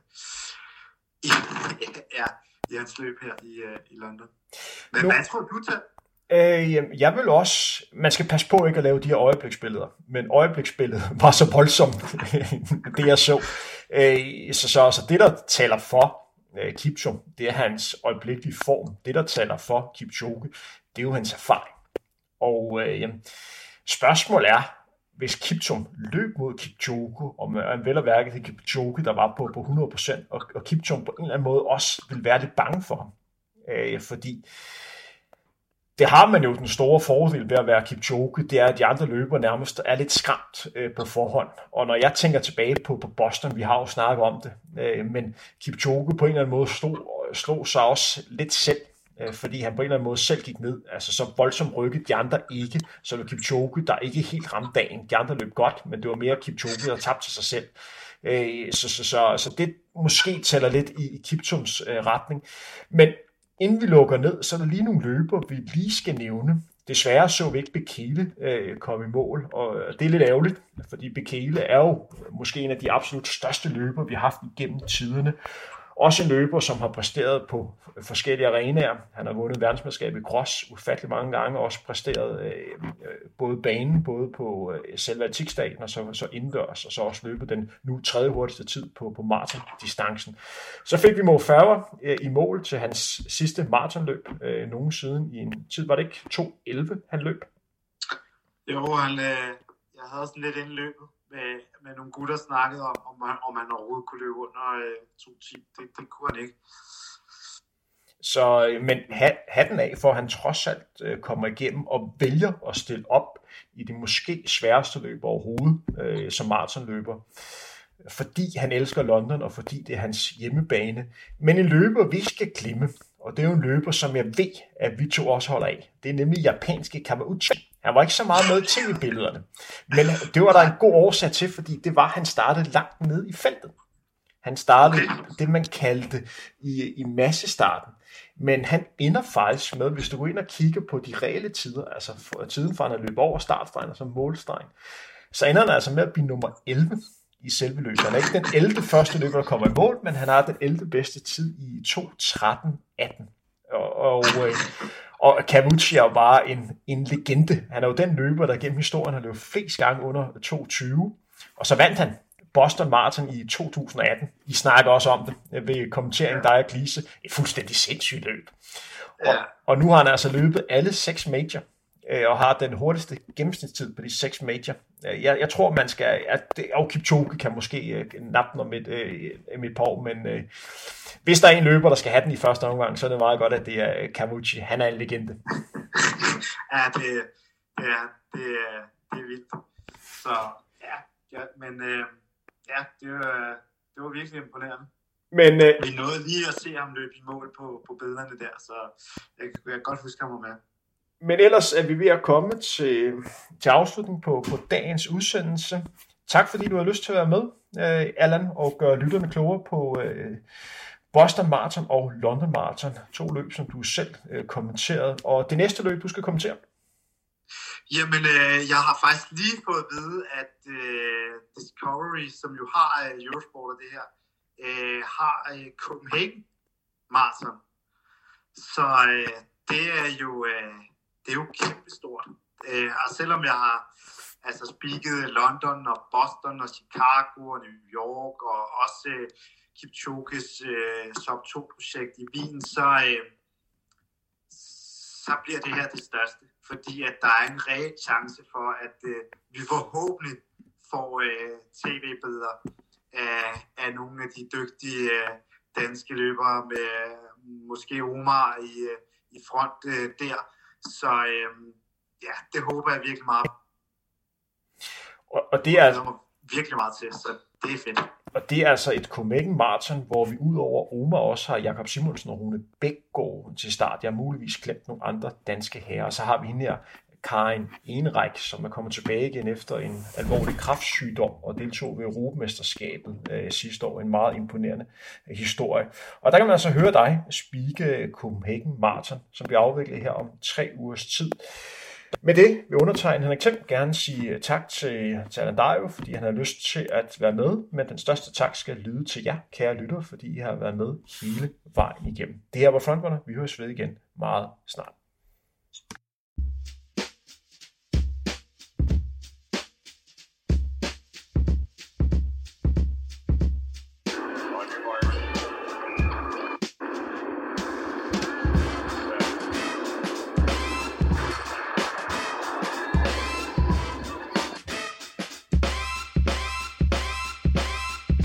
i, ja, i hans løb her i, øh, i London. Men nu, hvad tror du til? Øh, jeg vil også, man skal passe på ikke at lave de her øjebliksbilleder, men øjebliksbilledet var så voldsomt, det jeg så. Øh, så, så, så det, der taler for øh, Kipchoge, det er hans øjeblikkelige form. Det, der taler for Kipchoge, det er jo hans erfaring. Og øh, spørgsmålet er, hvis Kiptum løb mod Kipchoge, og man vel og værket til Kipchoge, der var på, på 100%, og, og Kiptum på en eller anden måde også vil være lidt bange for ham. Øh, fordi det har man jo den store fordel ved at være Kipchoge, det er, at de andre løbere nærmest er lidt skræmt øh, på forhånd. Og når jeg tænker tilbage på, på Boston, vi har jo snakket om det, øh, men Kipchoge på en eller anden måde slog, slog sig også lidt selv øh, fordi han på en eller anden måde selv gik ned. Altså så voldsomt rykket de andre ikke. Så det var Kipchoge, der ikke helt ramte dagen. De andre løb godt, men det var mere Kipchoge, der tabte sig selv. Øh, så, så, så, så det måske tæller lidt i, i Kiptums øh, retning. Men inden vi lukker ned, så er der lige nogle løber, vi lige skal nævne. Desværre så vi ikke Bekele øh, komme i mål, og øh, det er lidt ærgerligt, fordi Bekele er jo måske en af de absolut største løber, vi har haft igennem tiderne. Også en løber, som har præsteret på forskellige arenaer. Han har vundet verdensmesterskab i cross ufattelig mange gange, og også præsteret øh, øh, både banen, både på øh, selve atletikstaten og så, så indendørs, og så også løbet den nu tredje hurtigste tid på, på maratondistancen. Så fik vi Mo Farah øh, i mål til hans sidste maratonløb øh, nogen siden i en tid, var det ikke 2.11 han løb? Jo, han, øh, jeg havde sådan lidt indløbet med, med nogle gutter snakkede om, om han, om han overhovedet kunne løbe under øh, 2.10. Det, det kunne han ikke. Så, øh, men hatten af for, at han trods alt øh, kommer igennem og vælger at stille op i det måske sværeste løb overhovedet øh, som maratonløber. Fordi han elsker London, og fordi det er hans hjemmebane. Men en løber, vi skal glemme, og det er jo en løber, som jeg ved, at vi to også holder af. Det er nemlig japanske Kamauchi. Han var ikke så meget med i tv-billederne. Men det var der en god årsag til, fordi det var, at han startede langt ned i feltet. Han startede det, man kaldte i, i massestarten. Men han ender faktisk med, hvis du går ind og kigger på de reelle tider, altså tiden fra han løb over startstregen og så målstregen, så ender han altså med at blive nummer 11 i selve løbet. Han er ikke den 11. første løber, der kommer i mål, men han har den 11. bedste tid i 2.13.18. Og, og, øh, og Cavucci er jo bare en, en legende. Han er jo den løber, der gennem historien har løbet flest gange under 2.20. Og så vandt han Boston Marathon i 2018. I snakker også om det ved kommenteringen, der er Glise. Et fuldstændig sindssygt løb. Og, og nu har han altså løbet alle seks major øh, og har den hurtigste gennemsnitstid på de seks major. Øh, jeg, jeg tror, man skal... At, og Kipchoge kan måske øh, nappe den om et, øh, et par år, men øh, hvis der er en løber, der skal have den i første omgang, så er det meget godt, at det er Camucci. Han er en legende. ja, det, ja, det, det er vildt. Så ja, ja men øh, ja, det var, det var virkelig imponerende. Men, øh, Vi nåede lige at se ham løbe i mål på, på billederne der, så jeg, jeg kan godt huske, var med. Men ellers er vi ved at komme til, til afslutningen på, på dagens udsendelse. Tak fordi du har lyst til at være med, øh, Allan, og gøre lytterne klogere på øh, Boston Marathon og London Marathon. To løb, som du selv øh, kommenterede. Og det næste løb, du skal kommentere? Jamen, øh, jeg har faktisk lige fået at vide, at øh, Discovery, som jo har øh, Eurosport og det her, øh, har øh, Copenhagen Marathon. Så øh, det er jo... Øh, det er jo kæmpestort. Øh, og selvom jeg har altså speaket London og Boston og Chicago og New York og også øh, Kipchoges øh, Sub 2-projekt i Wien, så, øh, så bliver det her det største. Fordi at der er en reel chance for, at øh, vi forhåbentlig får øh, tv-billeder af, af nogle af de dygtige øh, danske løbere med øh, måske Omar i, øh, i front øh, der så øhm, ja, det håber jeg virkelig meget. Og, og det er altså... virkelig meget til, så det er fedt. Og det er altså et Copenhagen Marathon, hvor vi udover Oma også har Jakob Simonsen og Rune Bækgaard til start. Jeg har muligvis glemt nogle andre danske herrer. Og så har vi hende her, Karin Enræk, som er kommet tilbage igen efter en alvorlig kraftsygdom og deltog ved Europamesterskabet øh, sidste år. En meget imponerende øh, historie. Og der kan man altså høre dig spike Copenhagen Marathon, som bliver afviklet her om tre ugers tid. Med det vil undertegne Henrik Thiem gerne sige øh, tak til, til Alan Dario, fordi han har lyst til at være med, men den største tak skal lyde til jer, kære lytter, fordi I har været med hele vejen igennem. Det her var Frontrunner. Vi høres ved igen meget snart.